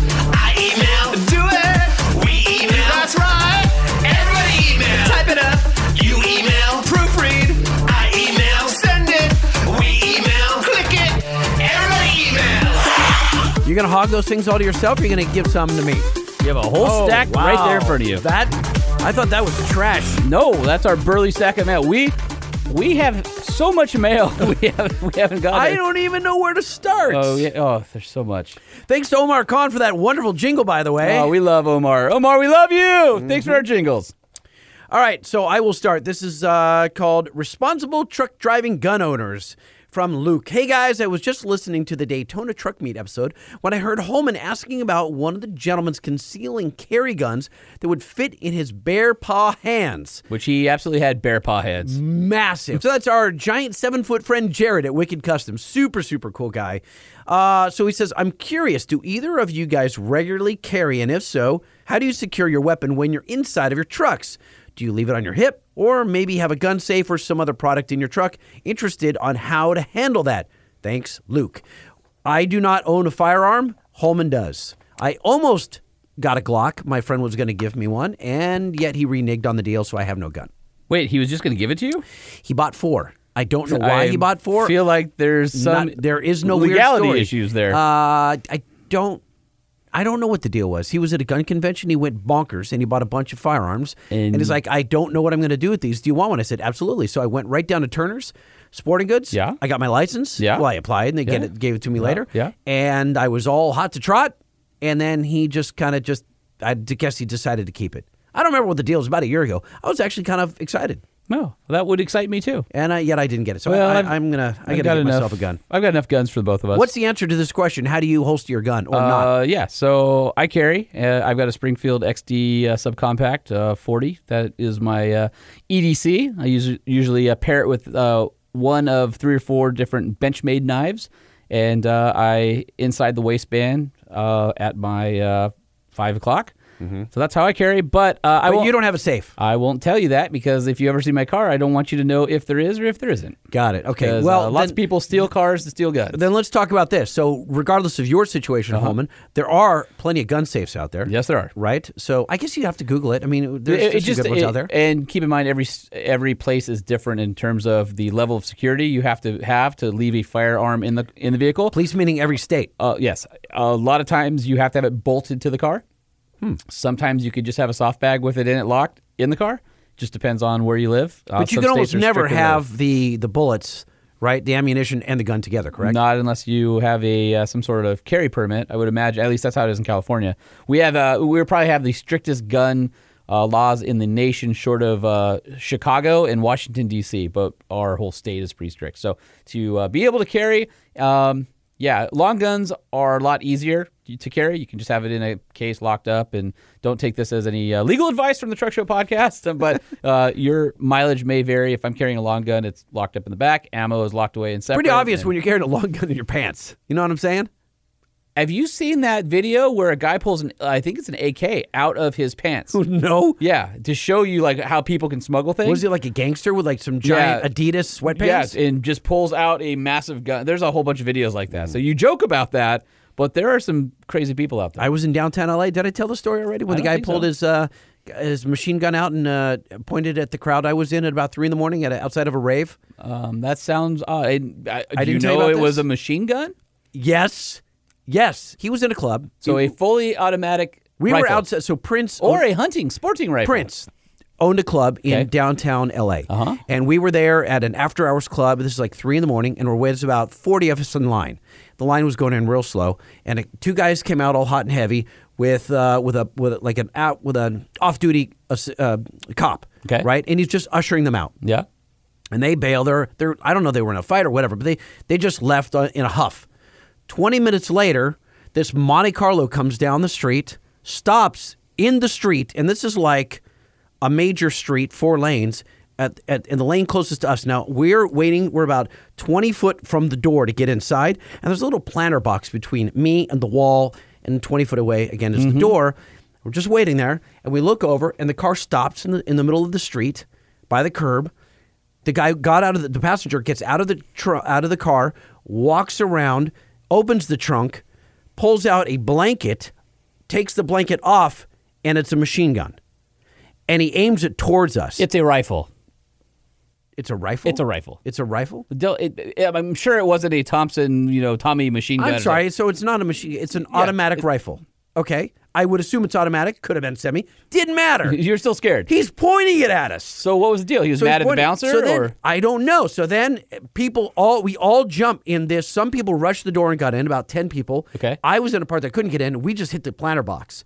You're gonna hog those things all to yourself. Or you're gonna give some to me. You have a whole Oh, stack right there in front of you. That I thought that was trash. No, that's our burly stack of mail. We we have so much mail [LAUGHS] we haven't we haven't got. I don't even know where to start. Oh yeah. Oh, there's so much. Thanks to Omar Khan for that wonderful jingle, by the way. Oh, we love Omar. Omar, we love you. Thanks Mm-hmm. for our jingles. All right, so I will start. This is uh, called Responsible Truck Driving Gun Owners from Luke. Hey guys, I was just listening to the Daytona Truck Meet episode when I heard Holman asking about one of the gentlemen's concealing carry guns that would fit in his bare paw hands. Which he absolutely had bare paw hands. Massive. So that's our giant seven foot friend Jared at Wicked Customs. Super, super cool guy. Uh, so he says, I'm curious, do either of you guys regularly carry? And if so, how do you secure your weapon when you're inside of your trucks? Do you leave it on your hip or maybe have a gun safe or some other product in your truck? Interested on how to handle that. Thanks, Luke. I do not own a firearm. Holman does. I almost got a Glock. My friend was going to give me one, and yet he reneged on the deal, so I have no gun. Wait, he was just going to give it to you? He bought four. I don't know why he bought four. feel like there's some Not- there is no weird legality story. issues there. Uh, I don't. I don't know what the deal was. He was at a gun convention. He went bonkers and he bought a bunch of firearms. And, he's like, I don't know what I'm going to do with these. Do you want one? I said, absolutely. So I went right down to Turner's Sporting Goods. Yeah. I got my license. Yeah. Well, I applied and they get Yeah. it, gave it to me Yeah. later. Yeah. And I was all hot to trot. And then he just kind of just, I guess he decided to keep it. I don't remember what the deal was about a year ago. I was actually kind of excited. No, that would excite me too. And I, yet I didn't get it. So Well, I, am gonna I I've gotta got get enough- myself a gun. I've got enough guns for the both of us. What's the answer to this question? How do you holster your gun or not? Uh, yeah, so I carry. Uh, I've got a Springfield XD uh, subcompact uh, 40. That is my uh, EDC. I use, usually uh, pair it with uh, one of three or four different Benchmade knives, and uh, I inside the waistband uh, at my uh, five o'clock. So that's how I carry. But, uh, I Mm-hmm. But you don't have a safe. I won't tell you that because if you ever see my car, I don't want you to know if there is or if there isn't. Got it. Okay. Well, uh, lots then- of people steal cars to steal guns. Then let's talk about this. So, regardless of your situation, Holman, there are plenty of gun safes out there. Uh-huh. Yes, there are. Right. So, I guess you have to Google it. I mean, there's It- it just, good ones it- out there. And keep in mind, every every place is different in terms of the level of security you have to have to leave a firearm in the in the vehicle. Police meaning every state. Uh, yes, a lot of times you have to have it bolted to the car. Hmm. Sometimes you could just have a soft bag with it in it locked in the car. Just depends on where you live. Uh, but you can almost never have the the bullets, right? The ammunition and the gun together, correct? Not unless you have a uh, some sort of carry permit. I would imagine. At least that's how it is in California. We have uh, we probably have the strictest gun uh, laws in the nation, short of uh, Chicago and Washington D.C. But our whole state is pretty strict. So to uh, be able to carry, um, yeah, long guns are a lot easier to carry. You can just have it in a case locked up, and don't take this as any uh, legal advice from the Truck Show podcast. [LAUGHS] But uh, your mileage may vary. If I'm carrying a long gun, it's locked up in the back. Ammo is locked away and separate. Pretty obvious and- when you're carrying a long gun in your pants. You know what I'm saying? Have you seen that video where a guy pulls an I think it's an AK out of his pants? [LAUGHS] no. Yeah, to show you like how people can smuggle things. Was it like a gangster with like some giant Yeah. Adidas sweatpants? Yes, and just pulls out a massive gun. There's a whole bunch of videos like that. So you joke about that, but there are some crazy people out there. I was in downtown LA. Did I tell the story already? When I the guy pulled so. his uh, his machine gun out and uh, pointed at the crowd I was in at about three in the morning at a, outside of a rave. Um, that sounds odd. I, I, I do you didn't tell you know it was a machine gun. Yes, yes. He was in a club. So He- a fully automatic. we were outside. So Prince or a hunting sporting rifle. Prince owned a club in downtown LA. Uh-huh. And we were there at an after hours club. This is like three in the morning, and we're with about 40 of us in line. The line was going in real slow, and two guys came out all hot and heavy with uh, with a with like an out with an off duty uh, uh, cop. Okay. Right, and he's just ushering them out. Yeah. And they bail. They're they're I don't know they were in a fight or whatever, but they they just left uh, in a huff. Twenty minutes later, this Monte Carlo comes down the street, stops in the street, and this is like a major street, four lanes. At, at, in the lane closest to us. Now we're waiting. We're about twenty foot from the door to get inside, and there's a little planter box between me and the wall, and twenty foot away again is the mm-hmm. door. We're just waiting there, and we look over, and the car stops in the in the middle of the street by the curb. The guy got out of the, the passenger gets out of the tr- out of the car, walks around, opens the trunk, pulls out a blanket, takes the blanket off, and it's a machine gun. And he aims it towards us. It's a rifle. It's a rifle. It's a rifle. It's a rifle. It- it- I'm sure it wasn't a Thompson, you know, Tommy machine gun. I'm sorry. So it's not a machine. It's an automatic rifle. Okay. I would assume it's automatic. Could have been semi. Didn't matter. [LAUGHS] You're still scared. He's pointing it at us. So what was the deal? He was So mad at the bouncer, so then- or I don't know. So then people all we all jump in this. Some people rushed the door and got in. About ten people. Okay. I was in a part that couldn't get in. We just hit the planter box.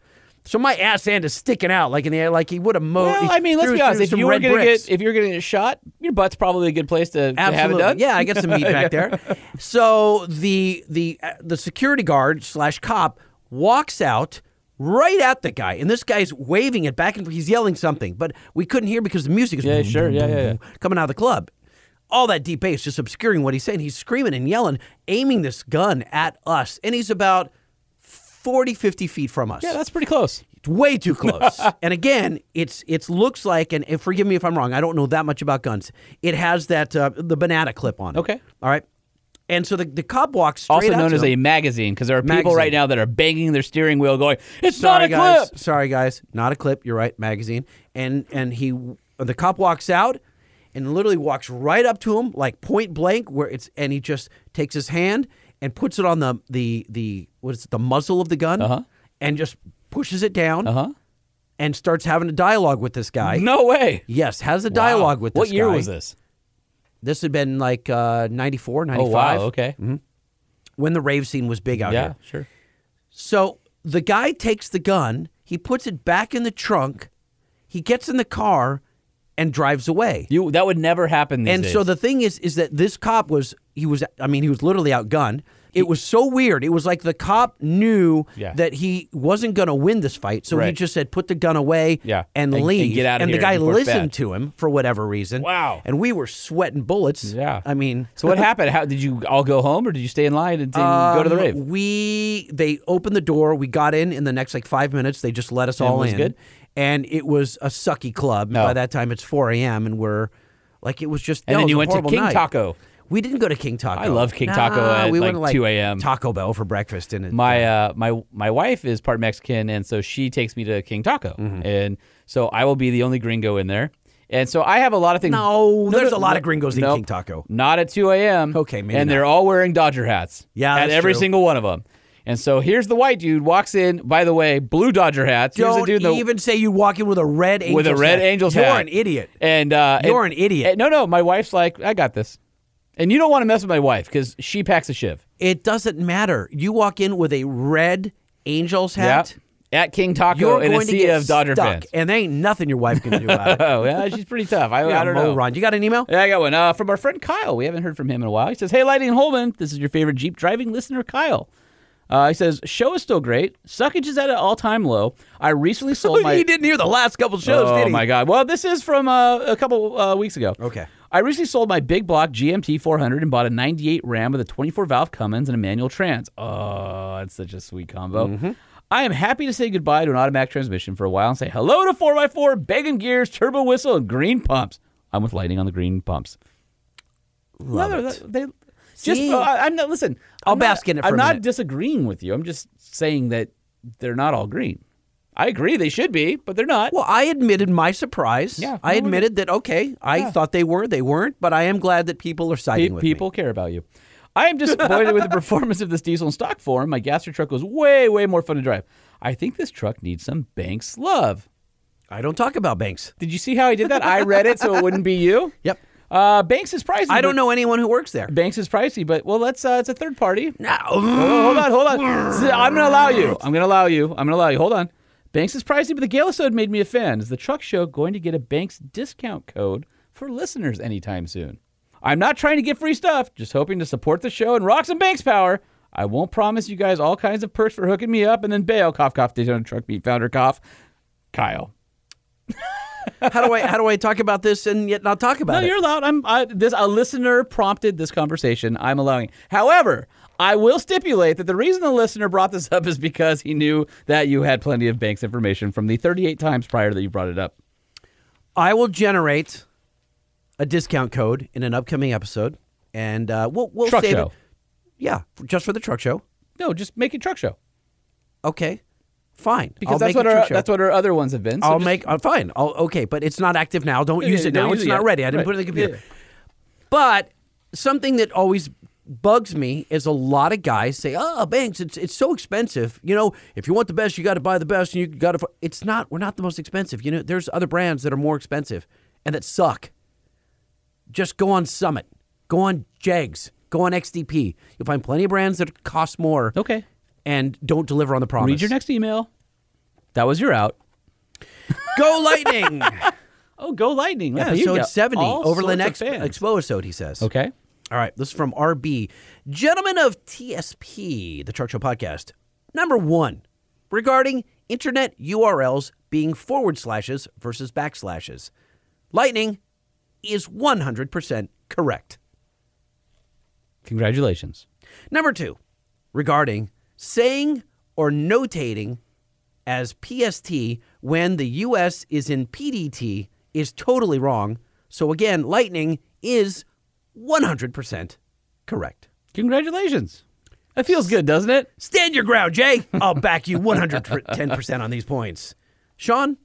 So my ass end is sticking out like in the air, like he would have mowed. Well, I mean, let's threw- be honest. If you were gonna bricks. get, if you're gonna get shot, your butt's probably a good place to, to have it Absolutely. done. Yeah, I got some meat [LAUGHS] back there. So the the uh, the security guard slash cop walks out right at the guy, and this guy's waving it back and he's yelling something, but we couldn't hear because the music is Yeah, boom, sure. boom, Yeah, boom, yeah, yeah. coming out of the club. All that deep bass just obscuring what he's saying. He's screaming and yelling, aiming this gun at us, and he's about 40, 50 feet from us. Yeah, that's pretty close. It's way too close. [LAUGHS] and again, it's it looks like, and, and forgive me if I'm wrong, I don't know that much about guns. It has that uh, the banana clip on it. Okay. All right. And so the, the cop walks straight Also known as a magazine, because there are people right now that are banging their steering wheel, going, "It's Sorry, not a guys. clip." Sorry, guys. Not a clip. You're right. Magazine. And and he the cop walks out and literally walks right up to him like point blank where it's and he just takes his hand and puts it on the the the what is it the muzzle of the gun Uh-huh. and just pushes it down Uh huh. and starts having a dialogue with this guy. No way. Yes, has a dialogue with this What year guy. was this? This had been like uh, 94, 95. Oh wow. Okay. When the rave scene was big out there. Yeah. here. Sure. So the guy takes the gun, he puts it back in the trunk, he gets in the car and drives away. You that would never happen. These and days. so the thing is is that this cop was he was I mean he was literally outgunned. It was so weird. It was like the cop knew Yeah. that he wasn't going to win this fight, so he just said, "Put the gun away Yeah. and And- and leave." get out of and here the guy listened to him for whatever reason. Wow. And we were sweating bullets. Yeah. I mean, [LAUGHS] So what happened? How did you all go home, or did you stay in line and, and go to the um, rave? We they opened the door. We got in in the next like five minutes. They just let us And all in, good? and it was a sucky club. No. By that time, it's four a.m. and we're like it was just. And no, then you went to King night. Taco. We didn't go to King Taco. I love King Taco Nah, at, we like, went to, 2 a.m.. Taco Bell for breakfast and it, my uh, my my wife is part Mexican, and so she takes me to King Taco, Mm-hmm. and so I will be the only gringo in there. And so I have a lot of things. No, there's a lot no, of gringos in King Taco. Not at 2 a.m. Okay, maybe And not. they're all wearing Dodger hats. Yeah, at every true. single one of them. And so here's the white dude walks in. By the way, blue Dodger hats. Here's Don't dude in the- even say you walk in with a red Angels with a red hat. Angels You're hat. an idiot. And uh, You're and- an idiot. and- no, no, my wife's like, I got this. And you don't want to mess with my wife because she packs a shiv. It doesn't matter. You walk in with a red Angels hat. Yep. At King Taco You're in going a to sea get of Dodger stuck, fans. and there ain't nothing your wife can do about it. [LAUGHS] Oh, yeah, she's pretty tough. I, You're don't know. moron. You got an email? Yeah, I got one uh, from our friend Kyle. We haven't heard from him in a while. He says, "Hey, Lightning and Holman, this is your favorite Jeep driving listener, Kyle." Uh, he says, "Show is still great. Suckage is at an all-time low. I recently [LAUGHS] sold my. he didn't hear the last couple shows, oh did he? my god! Well, this is from uh, a couple uh, weeks ago. Okay. I recently sold my big block GMT 400 and bought a 98 Ram with a 24 valve Cummins and a manual trans. Oh, it's such a sweet combo. Mm-hmm. I am happy to say goodbye to an automatic transmission for a while and say hello to 4x4, bacon gears, turbo whistle, and green pumps. I'm with lightning on the green pumps. Love No, it. They, just, See? uh, I, am not. Listen, I'll I'm not- in it for I'm not disagreeing with you. I'm just saying that they're not all green. I agree they should be, but they're not. Well, I admitted my surprise. Yeah, I admitted that okay, I Yeah. thought they were, they weren't, but I am glad that people are siding Pe- with people care about you. I am disappointed with the [LAUGHS] performance of this diesel in stock form. My gaster truck was way, way more fun to drive. I think this truck needs some Banks love. I don't talk about Banks. Did you see how I did that? I read it so it wouldn't be you. [LAUGHS] Yep. Uh, Banks is pricey. I don't know anyone who works there. Banks is pricey, but well, let's. Uh, it's a third party. No. Oh, hold on, hold on. [LAUGHS] I'm gonna allow you. I'm gonna allow you. I'm gonna allow you. Hold on. Banks is pricey, but the Galasode made me a fan. Is the truck show going to get a Banks discount code for listeners anytime soon? I'm not trying to get free stuff, just hoping to support the show and rock some Banks power. I won't promise you guys all kinds of perks for hooking me up and then bail. Cough, cough, Daytona Truck Meet Founder cough. Kyle. how do I how do I talk about this and yet not talk about No, it? No, you're allowed. I'm I, this. A listener prompted this conversation. I'm allowing. However, I will stipulate that the reason the listener brought this up is because he knew that you had plenty of Banks information from the 38 times prior that you brought it up. I will generate a discount code in an upcoming episode, and uh, we'll we'll Truck save show. it. Yeah, just for the truck show. No, just make it truck show Okay, fine. because I'll that's what our truck show. that's what our other ones have been. So I'll just- make. Uh, fine. I'll, okay, but it's not active now. Don't Yeah, use it now. use It's it not yet. ready. I didn't Right. put it in the computer. Yeah. But something that always bugs me is a lot of guys say, "Oh, Banks, it's it's so expensive. You know, if you want the best, you got to buy the best, and you got to." It's not. We're not the most expensive. You know, there's other brands that are more expensive and that suck. Just go on Summit, go on Jegs, go on XDP. You'll find plenty of brands that cost more. Okay. And don't deliver on the promise. Read your next email. That was your out. [LAUGHS] Go Lightning! Oh, go Lightning. Yeah, Episode got 70, all Overland sorts of Expo, fans. Expo episode, he says. Okay. All right, this is from RB. Gentlemen of TSP, the Truck Show podcast. Number one, regarding internet URLs being forward slashes versus backslashes. Lightning is 100% correct. Congratulations. Number two, regarding saying or notating as PST when the US is in PDT is totally wrong. So again, Lightning is 100% correct. Congratulations. That feels good, doesn't it? Stand your ground, Jay. I'll back you 110% on these points. Sean,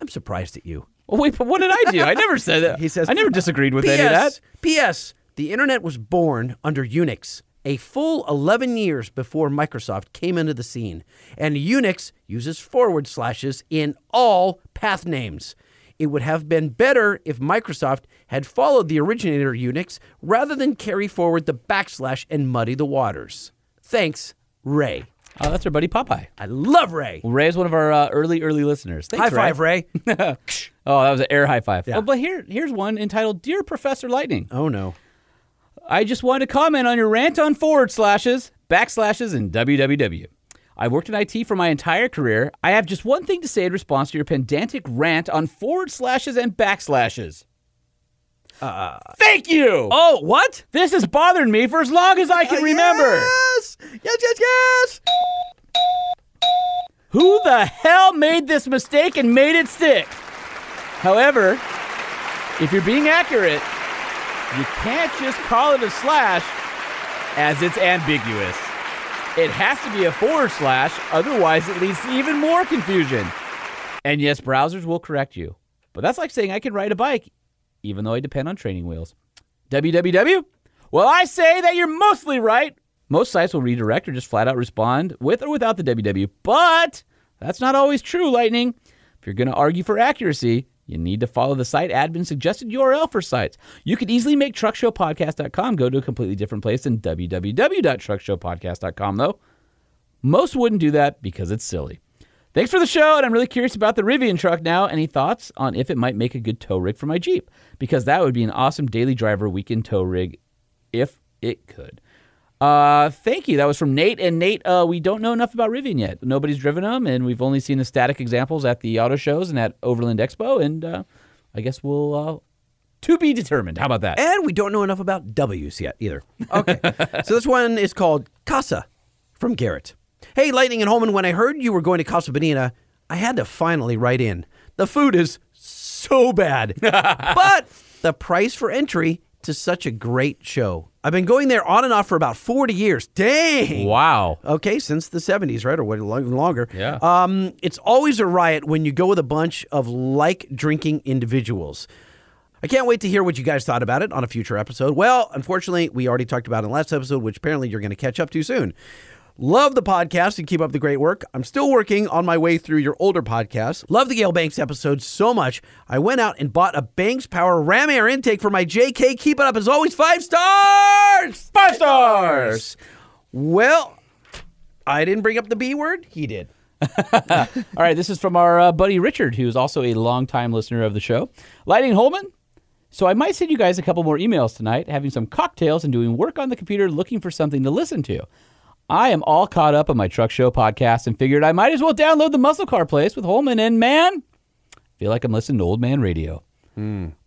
I'm surprised at you. Well, wait, but what did I do? I never said that. He says, I never disagreed with any of that. P.S. The internet was born under Unix, a full 11 years before Microsoft came into the scene. And Unix uses forward slashes in all path names. It would have been better if Microsoft had followed the originator Unix rather than carry forward the backslash and muddy the waters. Thanks, Ray. Oh, that's our buddy Popeye. I love Ray. Well, Ray is one of our uh, early, early listeners. Thanks, High five, Ray. [LAUGHS] [LAUGHS] oh, that was an air high five. Yeah. Oh, but here, here's one entitled "Dear Professor Lightning." Oh no. I just wanted to comment on your rant on forward slashes, backslashes, and www. I've worked in IT for my entire career. I have just one thing to say in response to your pedantic rant on forward slashes and backslashes. Uh, Thank you. Oh, what? This has bothered me for as long as I can remember. Yes! Yes, yes, yes! Who the hell made this mistake and made it stick? However, if you're being accurate, you can't just call it a slash as it's ambiguous. It has to be a forward slash, otherwise, it leads to even more confusion. And yes, browsers will correct you. But that's like saying I can ride a bike, even though I depend on training wheels. www? Well, I say that you're mostly right. Most sites will redirect or just flat out respond with or without the www, but that's not always true, Lightning. If you're going to argue for accuracy, you need to follow the site admin suggested URL for sites. You could easily make truckshowpodcast.com go to a completely different place than www.truckshowpodcast.com, though. Most wouldn't do that because it's silly. Thanks for the show, and I'm really curious about the Rivian truck now. Any thoughts on if it might make a good tow rig for my Jeep? Because that would be an awesome daily driver weekend tow rig if it could. Uh, thank you. That was from Nate. And Nate, uh, we don't know enough about Rivian yet. Nobody's driven them, and we've only seen the static examples at the auto shows and at Overland Expo. And uh, I guess we'll uh, to be determined. How about that? And we don't know enough about W's yet either. Okay. so this one is called Casa from Garrett. Hey, Lightning and Holman, when I heard you were going to Casa Bonita, I had to finally write in. The food is so bad, [LAUGHS] but the price for entry to such a great show. I've been going there on and off for about 40 years. Dang. Wow. Okay, since the 70s, right? Or what, even longer. Yeah. Um, it's always a riot when you go with a bunch of like drinking individuals. I can't wait to hear what you guys thought about it on a future episode. Well, unfortunately, we already talked about it in the last episode, which apparently you're going to catch up to soon. Love the podcast and keep up the great work. I'm still working on my way through your older podcasts. Love the Gail Banks episode so much. I went out and bought a Banks Power Ram Air intake for my JK. Keep it up as always. Five stars! Five stars! Well, I didn't bring up the B word. He did. [LAUGHS] All right, this is from our uh, buddy Richard, who's also a longtime listener of the show. Lightning Holman. So I might send you guys a couple more emails tonight, having some cocktails and doing work on the computer looking for something to listen to. I am all caught up on my truck show podcast and figured I might as well download the Muscle Car Place with Holman and man, I feel like I'm listening to old man radio.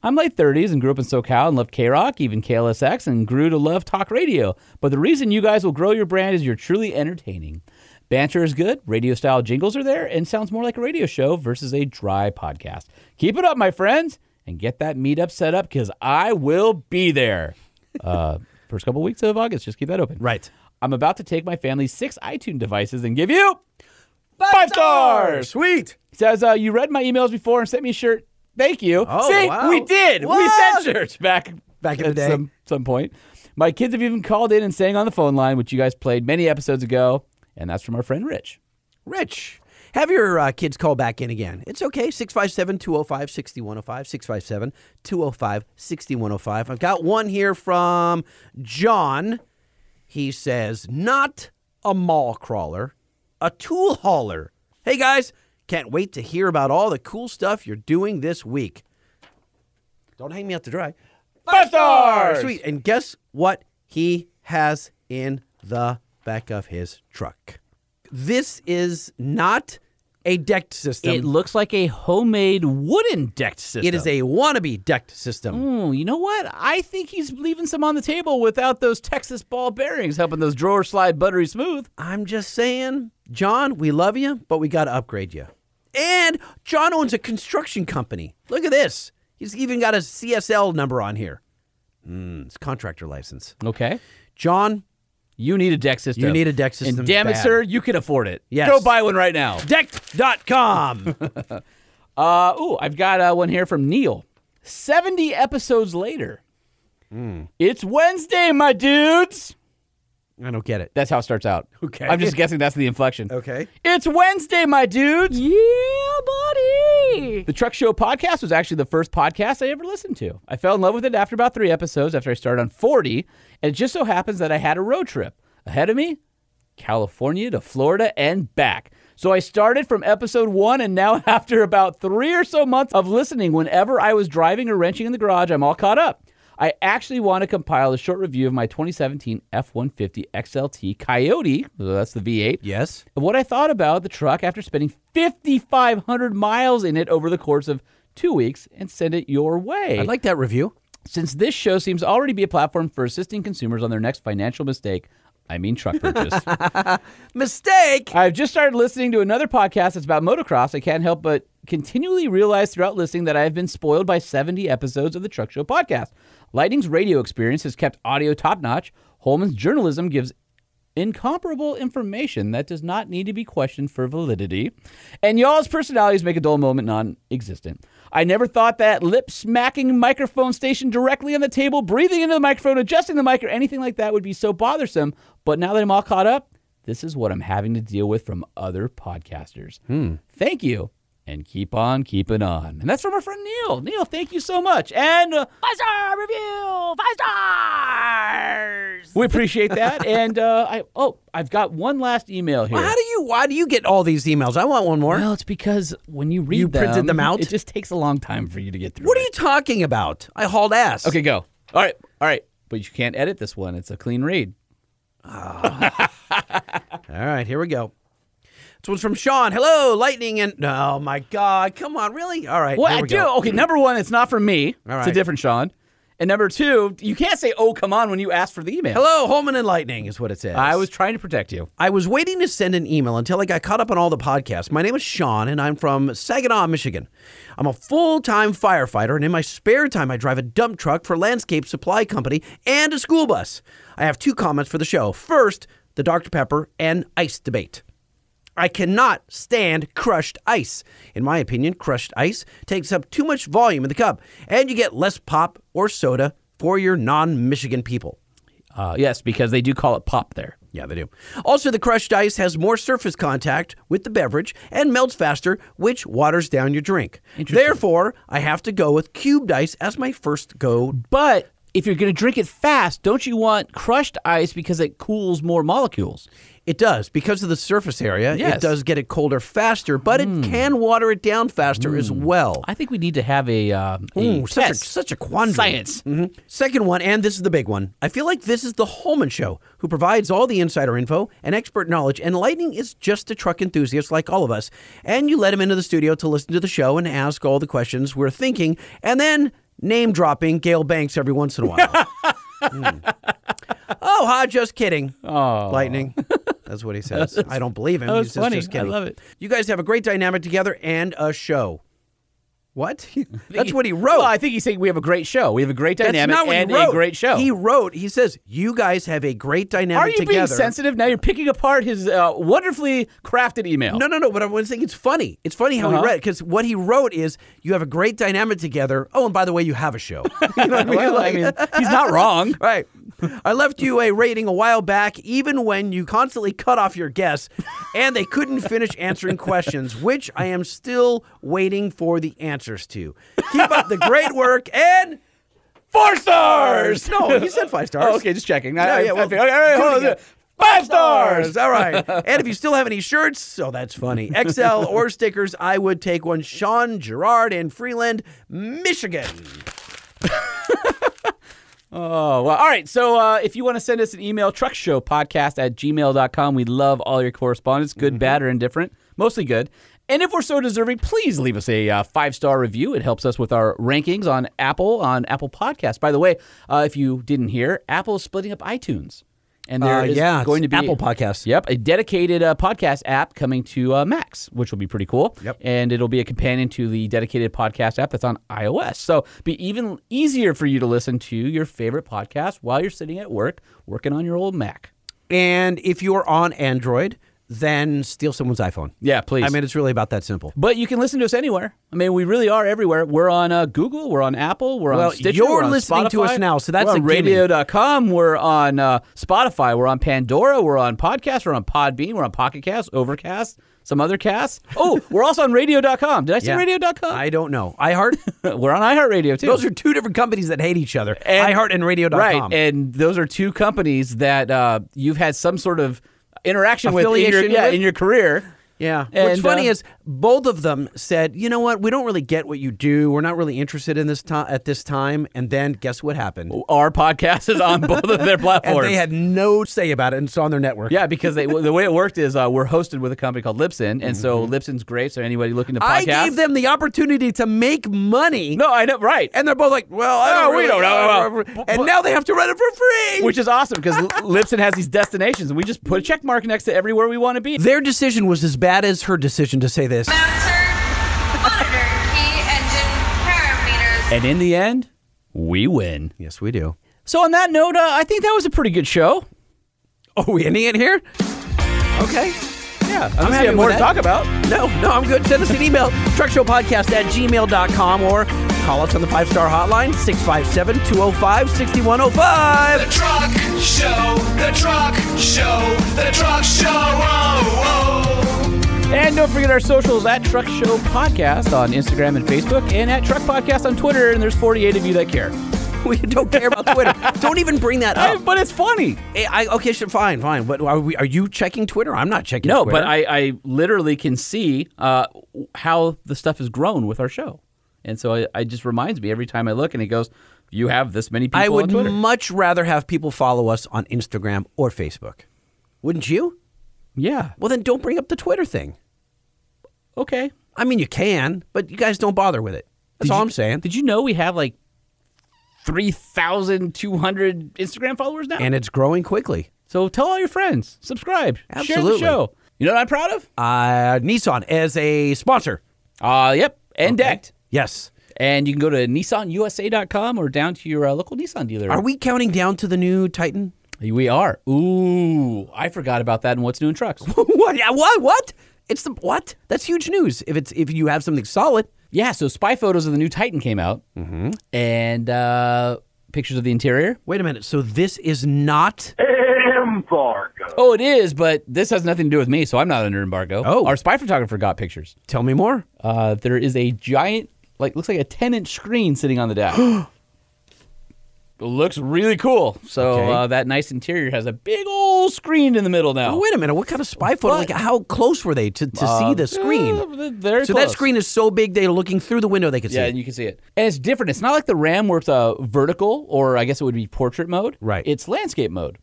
I'm late 30s and grew up in SoCal and loved KROQ, even KLSX, and grew to love talk radio. But the reason you guys will grow your brand is you're truly entertaining. Banter is good, radio style jingles are there, and sounds more like a radio show versus a dry podcast. Keep it up, my friends, and get that meetup set up because I will be there. [LAUGHS] Uh, first couple weeks of August, just keep that open. Right. I'm about to take my family's six iTunes devices and give you five stars. Sweet. Says uh, you read my emails before and sent me a shirt. Thank you. Oh, See, wow. we did. We sent shirts back Back in the at day. some some point. My kids have even called in and sang on the phone line, which you guys played many episodes ago, and that's from our friend Rich. Rich. Have your uh, kids call back in again. It's okay. 657 205 6105. 657 205 6105. I've got one here from John. He says, not a mall crawler, a tool hauler. Hey guys, Can't wait to hear about all the cool stuff you're doing this week. Don't hang me out to dry. Five stars! Sweet. And guess what he has in the back of his truck? This is not a decked system. It looks like a homemade wooden decked system. It is a wannabe decked system. Ooh, you know what? I think he's leaving some on the table without those Texas ball bearings helping those drawers slide buttery smooth. I'm just saying, John, we love you, but we got to upgrade you. And John owns a construction company. Look at this. He's even got a CSL number on here. Mm, it's contractor license. Okay. John, You need a deck system. You need a deck system And damn it, bad. sir, you can afford it. Yes. Go buy one right now. [LAUGHS] decked.com. [LAUGHS] Uh, ooh, I've got uh, one here from Neil. 70 episodes later. Hmm. It's Wednesday, my dudes. I don't get it. That's how it starts out. Okay. I'm just guessing that's the inflection. Okay. It's Wednesday, my dudes. Yeah, buddy. The Truck Show podcast was actually the first podcast I ever listened to. I fell in love with it after about three episodes after I started on 40. And it just so happens that I had a road trip ahead of me California to Florida and back. So I started from episode one, and now [LAUGHS] after about three or so months of listening, whenever I was driving or wrenching in the garage, I'm all caught up. I actually want to compile a short review of my 2017 F 150 XLT Coyote, that's the V8, yes. of what I thought about the truck after spending 5,500 miles in it over the course of two weeks and send it your way. I like that review. Since this show seems already be a platform for assisting consumers on their next financial mistake, I mean truck [LAUGHS] purchase. Mistake. I've just started listening to another podcast that's about motocross. I can't help but continually realize throughout listening that I have been spoiled by 70 episodes of the Truck Show podcast. Lightning's radio experience has kept audio top notch. Holman's journalism gives incomparable information that does not need to be questioned for validity. And y'all's personalities make a dull moment non existent. I never thought that lip smacking microphone station directly on the table, breathing into the microphone, adjusting the mic, or anything like that would be so bothersome. But now that I'm all caught up, this is what I'm having to deal with from other podcasters. Hmm. Thank you. And keep on keeping on. And that's from our friend Neil. Neil, thank you so much. And uh, five star review, five stars. We appreciate that. [LAUGHS] and uh, I oh, I've got one last email here. How do you? Why do you get all these emails? I want one more. Well, it's because when you read You printed them out? it just takes a long time for you to get through. What are you talking about? I hauled ass. Okay, go. All right, all right. But you can't edit this one. It's a clean read. [LAUGHS] All right, here we go. This one's from Sean. Hello, Lightning, and oh my God, come on, really? All right, Well, here I we do. go. Okay, number one, it's not from me. All It's a right. different Sean. And number two, you can't say "Oh, come on" when you ask for the email. Hello, Holman and Lightning is what it says. I was trying to protect you. I was waiting to send an email until I got caught up on all the podcasts. My name is Sean, and I'm from Saginaw, Michigan. I'm a full time firefighter, and in my spare time, I drive a dump truck for Landscape Supply Company and a school bus. I have two comments for the show. First, the Dr. Pepper and ice debate. I cannot stand crushed ice. In my opinion, crushed ice takes up too much volume in the cup, and you get less pop or soda for your non Michigan people. Uh, yes, because they do call it pop there. Yeah, they do. Also, the crushed ice has more surface contact with the beverage and melts faster, which waters down your drink. Therefore, I have to go with cubed ice as my first go. But if you're going to drink it fast, don't you want crushed ice because it cools more molecules? It does because of the surface area. Yes. It does get it colder faster, but it can water it down faster as well. I think we need to have a, um, a Ooh, such a, such a quandary. Science. Mhm. Second one, and this is the big one. I feel like this is the Holman Show, who provides all the insider info and expert knowledge, and Lightning is just a truck enthusiast like all of us. And you let him into the studio to listen to the show and ask all the questions we're thinking, and then name dropping Gale Banks every once in a while. [LAUGHS] Hmm. Oh, ha, just kidding. Oh. Lightning. That's what he says. [LAUGHS] I don't believe him. that was says, funny. just I kidding. love it. You guys have a great dynamic together and a show. What? That's what he wrote. Well, I think he's saying we have a great show. We have a great dynamic That's not what and he wrote. a great show. He wrote, he says, you guys have a great dynamic Are you together. being sensitive? Now you're picking apart his uh, wonderfully crafted email. No, no, no. But I'm saying it's funny. It's funny how Uh-huh. he read it because what he wrote is you have a great dynamic together. Oh, and by the way, you have a show. [LAUGHS] You know what I mean? Well, I mean, he's not [LAUGHS] wrong. right. I left you a rating a while back, even when you constantly cut off your guests and they couldn't finish answering questions, which I am still waiting for the answers to. Keep up the great work and Four stars. no, he said five stars. Oh, okay, just checking. I- Yeah, I- yeah, well, figured- all right, all right, do hold on. Five stars. All right. [LAUGHS] and if you still have any shirts, so that's funny. XL or stickers, I would take one. Sean Gerard in Freeland, Michigan. Oh, well, all right. So uh, if you want to send us an email, truckshowpodcast at gmail.com. We love all your correspondence, good, bad, or indifferent. Mostly good. And if we're so deserving, please leave us a uh, five star review. It helps us with our rankings on Apple, on Apple Podcasts. By the way, uh, if you didn't hear, Apple is splitting up iTunes. And there Uh, is yeah, going to be Apple Podcasts. Yep, a dedicated uh, podcast app coming to uh, Macs, which will be pretty cool. Yep. and it'll be a companion to the dedicated podcast app that's on iOS. So be even easier for you to listen to your favorite podcast while you're sitting at work working on your old Mac. And if you're on Android, then steal someone's iPhone. Yeah, please. I mean, it's really about that simple. But you can listen to us anywhere. I mean, we really are everywhere. We're on uh, Google. We're on Apple. We're Well, on Stitcher. you're on listening to us now, so that's we're on radio.com. We're on uh, Spotify. We're on Pandora. We're on Podcast. We're on Podbean. We're on Pocket Cast, Overcast, some other casts. Oh, [LAUGHS] we're also on radio.com. Did I say Yeah. radio.com? I don't know. iHeart? [LAUGHS] we're on iHeartRadio too. Those are two different companies that hate each other. And- iHeart and Radio.com. Right, and those are two companies that uh, you've had some sort of interaction with in your, yeah, with? in your career. Yeah. What's funny uh, is both of them said, "You know what? We don't really get what you do. We're not really interested in this time at this time." And then guess what happened? Our podcast is on [LAUGHS] both of their platforms. And they had no say about it, and it's on their network. Yeah, because they, the way it worked is uh, we're hosted with a company called Libsyn, and so Libsyn's great. So anybody looking to podcast, Mm-hmm. I gave them the opportunity to make money. No, I know, right? And they're both like, "Well, I don't we really don't know. Well, And now they have to run it for free. which is awesome because Libsyn has these destinations, and we just put a check mark next to everywhere we want to be. Their decision was as bad as her decision to say this. Monitor key engine parameters. And in the end, we win. Yes, we do. So on that note, uh, I think that was a pretty good show. Oh, we ending it here? Okay. Yeah, I'm I'm happy have more to talk about. No, no, I'm good. Send us an email, truckshowpodcast at gmail.com, or call us on the five star hotline, 657 205 6105. The truck show, the truck show, the truck show. Oh, oh. And don't forget our socials at Truck Show Podcast on Instagram and Facebook, and at Truck Podcast on Twitter. And there's 48 of you that care. [LAUGHS] We don't care about Twitter. [LAUGHS] don't even bring that I- up. but it's funny. Eh, I, okay, sure, fine, fine. But are, we, are you checking Twitter? I'm not checking No, Twitter. but I, I literally can see uh, how the stuff has grown with our show. And so it, it just reminds me every time I look and it goes, you have this many people I would much rather have people follow us on Instagram or Facebook. Wouldn't you? Yeah. Well, then don't bring up the Twitter thing. Okay. I mean, you can, but you guys don't bother with it. That's Did all you- I'm saying. Did you know we have like 3,200 Instagram followers now? And it's growing quickly. so tell all your friends, subscribe, Absolutely. share the show. You know what I'm proud of? Uh, Nissan as a sponsor. Uh, yep. And Okay. decked. Yes. And you can go to nissanusa.com or down to your uh, local Nissan dealer. Are we counting down to the new Titan? We are. Ooh, I forgot about that And What's New in Trucks. [LAUGHS] what? Yeah, What? What? It's the what? That's huge news. If it's if you have something solid. yeah, so spy photos of the new Titan came out, Mm-hmm. and uh, pictures of the interior. Wait a minute. So this is not. Embargo. Oh, it is, but this has nothing to do with me, so I'm not under embargo. Oh. our spy photographer got pictures. Tell me more. Uh, there is a giant, like looks like a 10 inch screen sitting on the dash. [GASPS] It looks really cool. So Okay. uh, that nice interior has a big old screen in the middle now. Wait a minute. What kind of spy photo? What? Like, how close were they to, to Uh, see the screen? very so that screen is so big they're looking through the window they could see. Yeah, and you can see it. And it's different. It's not like the Ram where it's uh, vertical, or I guess it would be portrait mode. Right. It's landscape mode.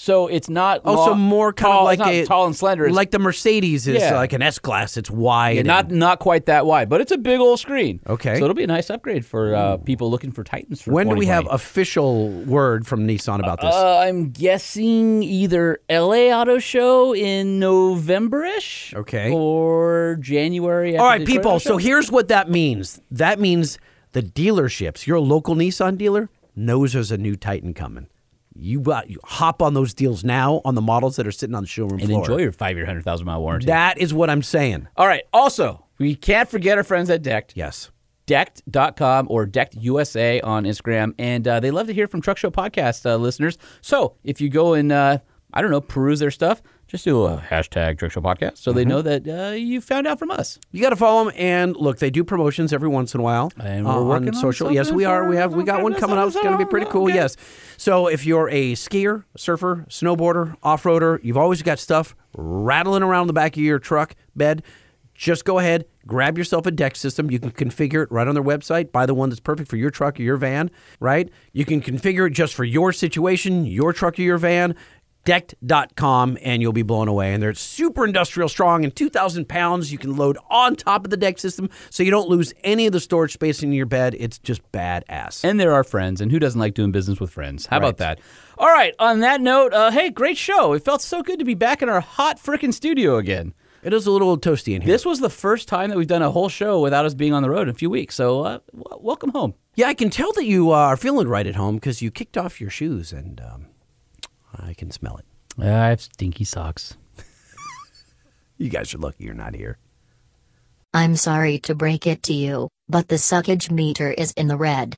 So it's not. Oh, so more kind tall, of like a tall and slender. It's like the Mercedes is Yeah. like an S class. It's wide. yeah, not and- not quite that wide, but it's a big old screen. Okay. So it'll be a nice upgrade for uh, people looking for Titans. For when do we have official word from Nissan about this? Uh, I'm guessing either LA Auto Show in November-ish. Okay. Or January. All right, Detroit people. So here's what that means. That means the dealerships, your local Nissan dealer, knows there's a new Titan coming. You, got, you hop on those deals now on the models that are sitting on the showroom and floor. enjoy your five-year, hundred thousand mile warranty. That is what I'm saying. All right. Also, we can't forget our friends at Decked. Yes. Decked.com or Decked USA on Instagram. And uh, they love to hear from Truck Show Podcast uh, listeners. So if you go and, uh, I don't know, peruse their stuff, Just do a hashtag Truck Show Podcast so they Mhm. know that uh, you found out from us. You got to follow them, and look, they do promotions every once in a while. And uh, we're working on on social. Yes, we are. We have. We got one coming up. It's going to be pretty cool. Yes. So if you're a skier, surfer, snowboarder, off roader, you've always got stuff rattling around the back of your truck bed. Just go ahead, grab yourself a deck system. You can configure it right on their website. Buy the one that's perfect for your truck or your van. Right? You can configure it just for your situation, your truck or your van decked.com and you'll be blown away. And they're super industrial strong and 2,000 pounds you can load on top of the deck system so you don't lose any of the storage space in your bed. It's just badass. And they're our friends, and who doesn't like doing business with friends? How about that? All right, on that note, uh, hey, great show. It felt so good to be back in our hot frickin' studio again. It is a little toasty in here. This was the first time that we've done a whole show without us being on the road in a few weeks, so uh, w- welcome home. Yeah, I can tell that you uh, are feeling right at home because you kicked off your shoes and um, I can smell it. Uh, I have stinky socks. [LAUGHS] You guys are lucky you're not here. I'm sorry to break it to you, but the suckage meter is in the red.